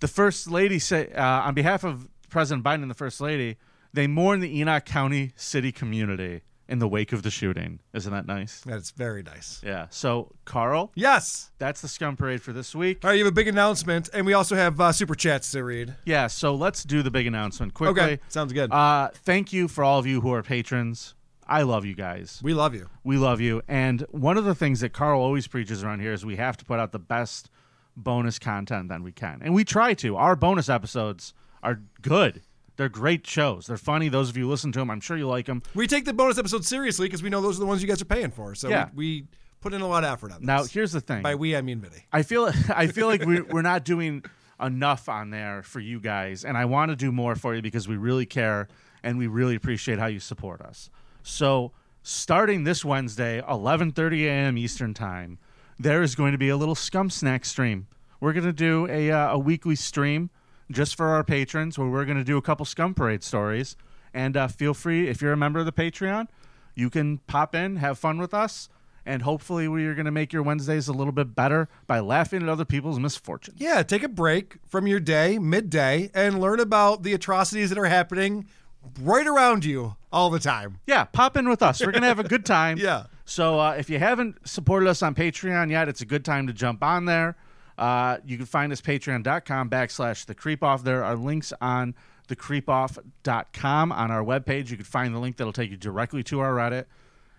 "The first lady say uh, on behalf of President Biden and the first lady, they mourn the Enoch County city community in the wake of the shooting. Isn't that nice? That's very nice. Yeah. So, Karl, Yes. that's the scum parade for this week. All right, you have a big announcement, and we also have uh, super chats to read. Yeah. So let's do the big announcement quickly. Okay, sounds good. Uh, thank you for all of you who are patrons. I love you guys. We love you. We love you. And one of the things that Karl always preaches around here is we have to put out the best bonus content that we can. And we try to. Our bonus episodes are good. They're great shows. They're funny. Those of you who listen to them, I'm sure you like them. We take the bonus episodes seriously because we know those are the ones you guys are paying for. So Yeah. we, we put in a lot of effort on this. Now, here's the thing. By we, I mean Vinnie. I feel I feel like we, we're not doing enough on there for you guys, and I want to do more for you because we really care and we really appreciate how you support us. So, starting this Wednesday, 11:30 a.m. Eastern Time, there is going to be a little Scum Snack stream. We're going to do a uh, a weekly stream just for our patrons, where we're going to do a couple Scum Parade stories. And uh, feel free, if you're a member of the Patreon, you can pop in, have fun with us, and hopefully we are going to make your Wednesdays a little bit better by laughing at other people's misfortunes. Yeah, take a break from your day, midday, and learn about the atrocities that are happening right around you all the time. Yeah, pop in with us. We're going to have a good time. Yeah. So uh, if you haven't supported us on Patreon yet, it's a good time to jump on there. Uh, you can find us patreon.com backslash the creep off. There are links on the creepoff.com on our webpage. You can find the link that'll take you directly to our Reddit.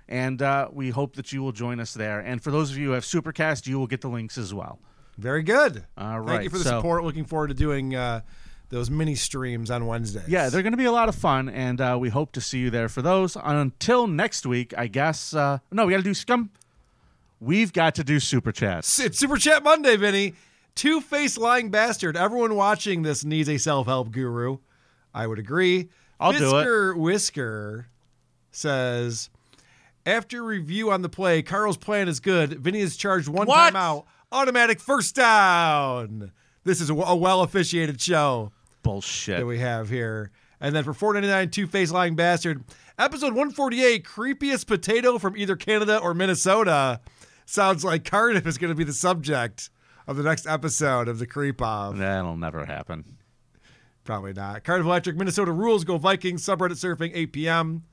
And uh, we hope that you will join us there. And for those of you who have Supercast, you will get the links as well. Very good. All right. Thank you for the so- support. Looking forward to doing uh, those mini streams on Wednesdays. Yeah, they're going to be a lot of fun, and uh, we hope to see you there for those. Until next week, I guess. Uh, no, we got to do scum. We've got to do super chats. It's Super Chat Monday, Vinnie. Two faced lying bastard. Everyone watching this needs a self help guru. I would agree. I'll do it. Whisker says after review on the play, Karl's plan is good. Vinnie is charged one What? time out. Automatic first down. This is a, a well officiated show Bullshit. that we have here. And then for four ninety nine, two face lying bastard. Episode one forty eight, creepiest potato from either Canada or Minnesota. Sounds like Cardiff is going to be the subject of the next episode of the Creep Off. That'll never happen. Probably not. Cardiff Electric, Minnesota rules. Go Vikings. Subreddit surfing, 8 p.m.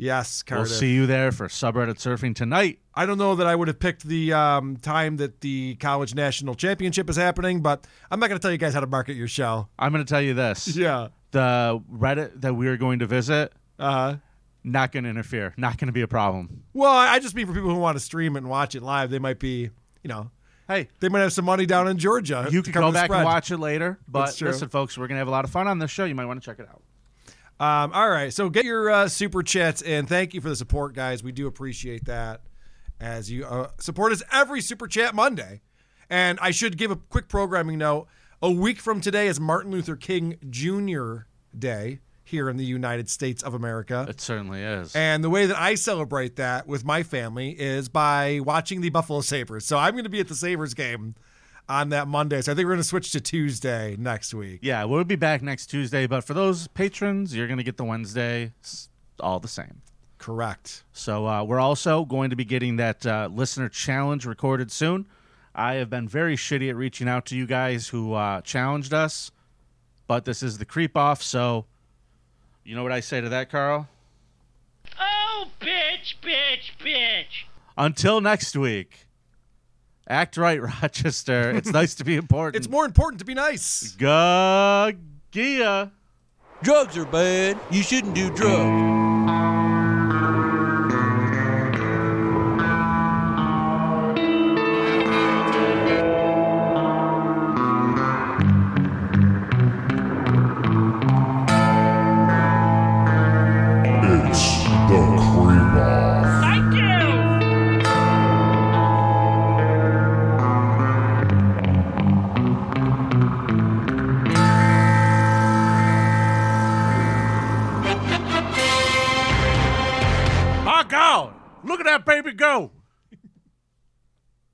Yes, Cardiff. We'll see you there for subreddit surfing tonight. I don't know that I would have picked the um, time that the college national championship is happening, but I'm not going to tell you guys how to market your show. I'm going to tell you this. Yeah. The Reddit that we are going to visit, Uh, not going to interfere. Not going to be a problem. well, I just mean for people who want to stream it and watch it live, they might be, you know, Hey, they might have some money down in Georgia. You to can go back spread. and watch it later. But listen, folks, we're gonna have a lot of fun on this show. You might want to check it out. Um, all right, so get your uh, super chats and Thank you for the support, guys. We do appreciate that as you uh, support us every super chat Monday. And I should give a quick programming note. A week from today is Martin Luther King Jr. Day here in the United States of America. It certainly is. And the way that I celebrate that with my family is by watching the Buffalo Sabres. So I'm going to be at the Sabres game on that Monday. So I think we're going to switch to Tuesday next week. Yeah, we'll be back next Tuesday. But for those patrons, you're gonna get the Wednesday, s- all the same. Correct. So uh, we're also going to be getting that uh, listener challenge recorded soon. I have been very shitty at reaching out to you guys who uh, challenged us, but this is the creep off. So, you know what I say to that, Karl? Oh, bitch, bitch, bitch. Until next week, act right, Rochester. It's nice to be important. It's more important to be nice. Gagia. Drugs are bad. You shouldn't do drugs.